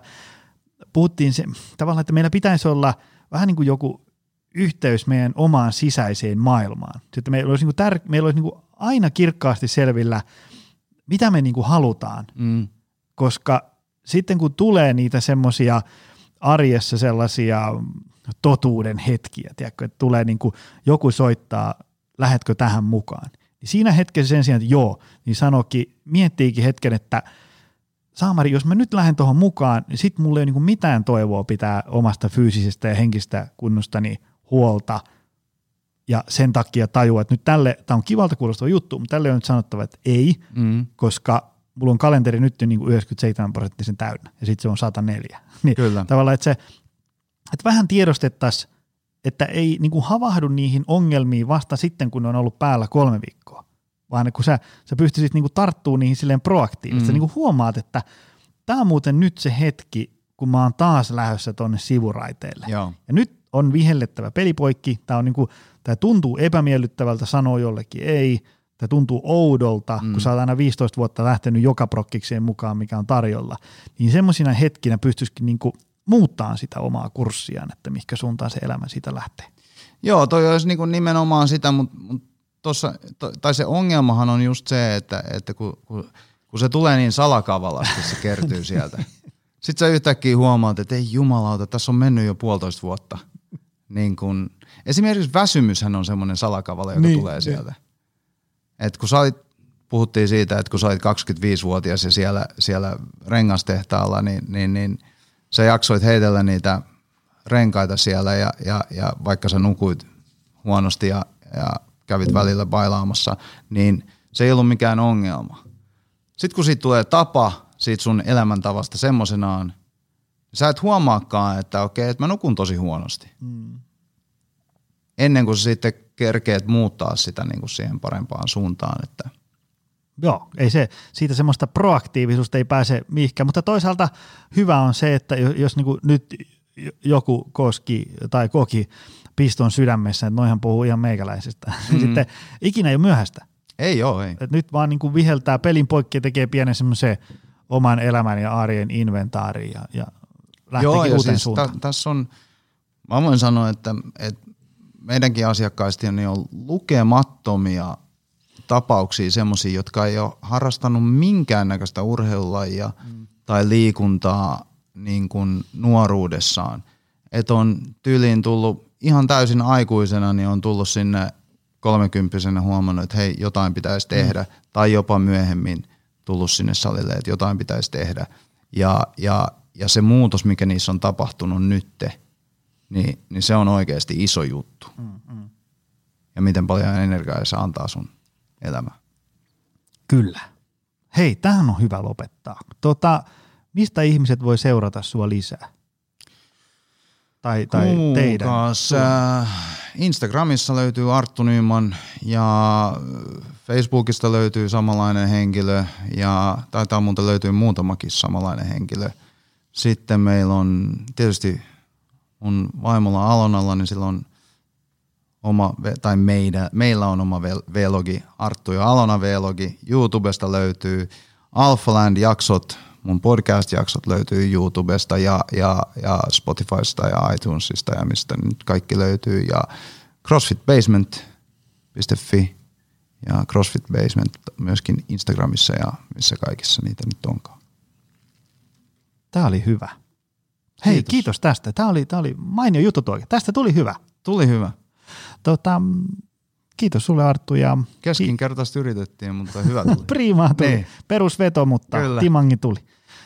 puhuttiin se, tavallaan, että meillä pitäisi olla vähän niin kuin joku yhteys meidän omaan sisäiseen maailmaan. Sitten meillä olisi, niin kuin tär- meillä olisi niin kuin aina kirkkaasti selvillä, mitä me niin kuin halutaan, Mm. koska sitten kun tulee niitä semmoisia arjessa sellaisia totuuden hetkiä, tiedätkö, että tulee niin kuin joku soittaa, lähetkö tähän mukaan, niin siinä hetkessä sen sijaan, että joo, niin sanokin, miettiikin hetken, että Saamari, jos mä nyt lähden tuohon mukaan, niin sit mulla ei ole niin mitään toivoa pitää omasta fyysisestä ja henkistä kunnostani huolta ja sen takia tajua, että nyt tälle, tämä on kivalta kuulostava juttu, mutta tälle on nyt sanottava, että ei, Mm. koska mulla on kalenteri nyt niin kuin 97 prosenttisen täynnä ja sitten se on 104. Niin Kyllä. tavallaan, että se, että vähän tiedostettaisiin, että ei niin kuin havahdu niihin ongelmiin vasta sitten, kun ne on ollut päällä kolme viikkoa, vaan kun sä, sä pystyisit niin kuin tarttumaan niihin silleen proaktiivisesti. Mm. Niin kuin huomaat, että tämä on muuten nyt se hetki, kun mä oon taas lähdössä tonne sivuraiteelle. Joo. Ja nyt on vihellettävä pelipoikki. Tämä, on niinku, tämä tuntuu epämiellyttävältä sanoa jollekin ei. Tämä tuntuu oudolta, mm. Kun sä oot aina 15 vuotta lähtenyt joka prokkikseen mukaan, mikä on tarjolla. Niin semmoisina hetkinä pystyisikin niinku muuttaa sitä omaa kurssiaan, että mihinkä suuntaan se elämä siitä lähtee. Joo, toi olisi niin nimenomaan sitä, mutta mut tossa, to, tai se ongelmahan on just se, että, että kun, kun, kun se tulee niin salakavalasti, se kertyy sieltä. Sitten sä yhtäkkiä huomaat, että ei jumalauta, tässä on mennyt jo puolitoista vuotta. Niin kun, esimerkiksi väsymyshän on semmoinen salakavala, joka Niin, niin, tulee niin. sieltä. Et kun sä olit, puhuttiin siitä, että kun sä olit 25-vuotias ja siellä, siellä rengastehtaalla, niin, niin, niin sä jaksoit heitellä niitä renkaita siellä ja, ja, ja vaikka sä nukuit huonosti ja, ja kävit välillä bailaamassa, niin se ei ollut mikään ongelma. Sitten kun siitä tulee tapa siitä sun elämäntavasta semmoisenaan, sä et huomaakaan, että okei, että mä nukun tosi huonosti. Mm. Ennen kuin sitten kerkeet muuttaa sitä niin kuin siihen parempaan suuntaan. Että Joo, ei se, siitä semmoista proaktiivisuutta ei pääse mihinkään, mutta toisaalta hyvä on se, että jo- jos niinku nyt joku koski tai koki piston sydämessä, että noihan puhuu ihan meikäläisestä, niin Mhm. sitten ikinä ei ole myöhäistä. ei ole, ei. Et nyt vaan niinku viheltää pelin poikki ja tekee pienen semmoisen oman elämän ja arjen inventaariin ja, ja lähteekin Joo, ja uuteen siis suuntaan. tä, tässä on, mä voin sanoa, että, että meidänkin asiakkaista niin on lukemattomia tapauksia semmoisia, jotka ei ole harrastanut minkäännäköistä urheilulajia mm. tai liikuntaa niin kuin nuoruudessaan. Että on tyyliin tullut ihan täysin aikuisena, niin on tullut sinne kolmekymppisenä huomannut, että hei, jotain pitäisi tehdä, mm. tai jopa myöhemmin tullut sinne salille, että jotain pitäisi tehdä. Ja, ja ja se muutos, mikä niissä on tapahtunut nytte, niin, niin se on oikeasti iso juttu. Mm, mm. Ja miten paljon energiaa se antaa sun elämään. Kyllä. Hei, tähän on hyvä lopettaa. Tota, mistä ihmiset voi seurata sua lisää? Tai, tai teidän? Äh, Instagramissa löytyy Arttu Nyman ja Facebookista löytyy samanlainen henkilö ja taitaa muuten löytyy muutamakin samanlainen henkilö. Sitten meillä on tietysti mun vaimolla Alonalla, niin sillä on oma, tai meidän, meillä on oma vlogi, Arttu ja Alona vlogi. YouTubesta löytyy Alphaland-jaksot, mun podcast-jaksot löytyy YouTubesta ja, ja, ja Spotifysta ja iTunesista ja mistä nyt kaikki löytyy. Ja crossfitbasement.fi ja CrossFit Basement myöskin Instagramissa ja missä kaikissa niitä nyt onkaan. Tämä oli hyvä. Hei, kiitos, kiitos tästä. Tämä oli, tämä oli mainio juttu tuo. Tästä tuli hyvä. Tuli hyvä. Tota, kiitos sulle Arttu. Ja Keskinkertaisesti yritettiin, mutta hyvä tuli. Priimaa tuli. Niin. Perusveto, mutta Kyllä. timangi tuli.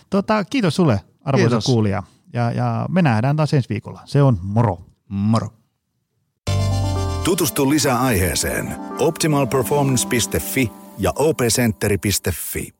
Tota, kiitos sulle arvoisa kiitos. kuulija. Ja, ja me nähdään taas ensi viikolla. Se on moro. Moro. Tutustu lisää aiheeseen optimalperformance.fi ja opcenteri.fi.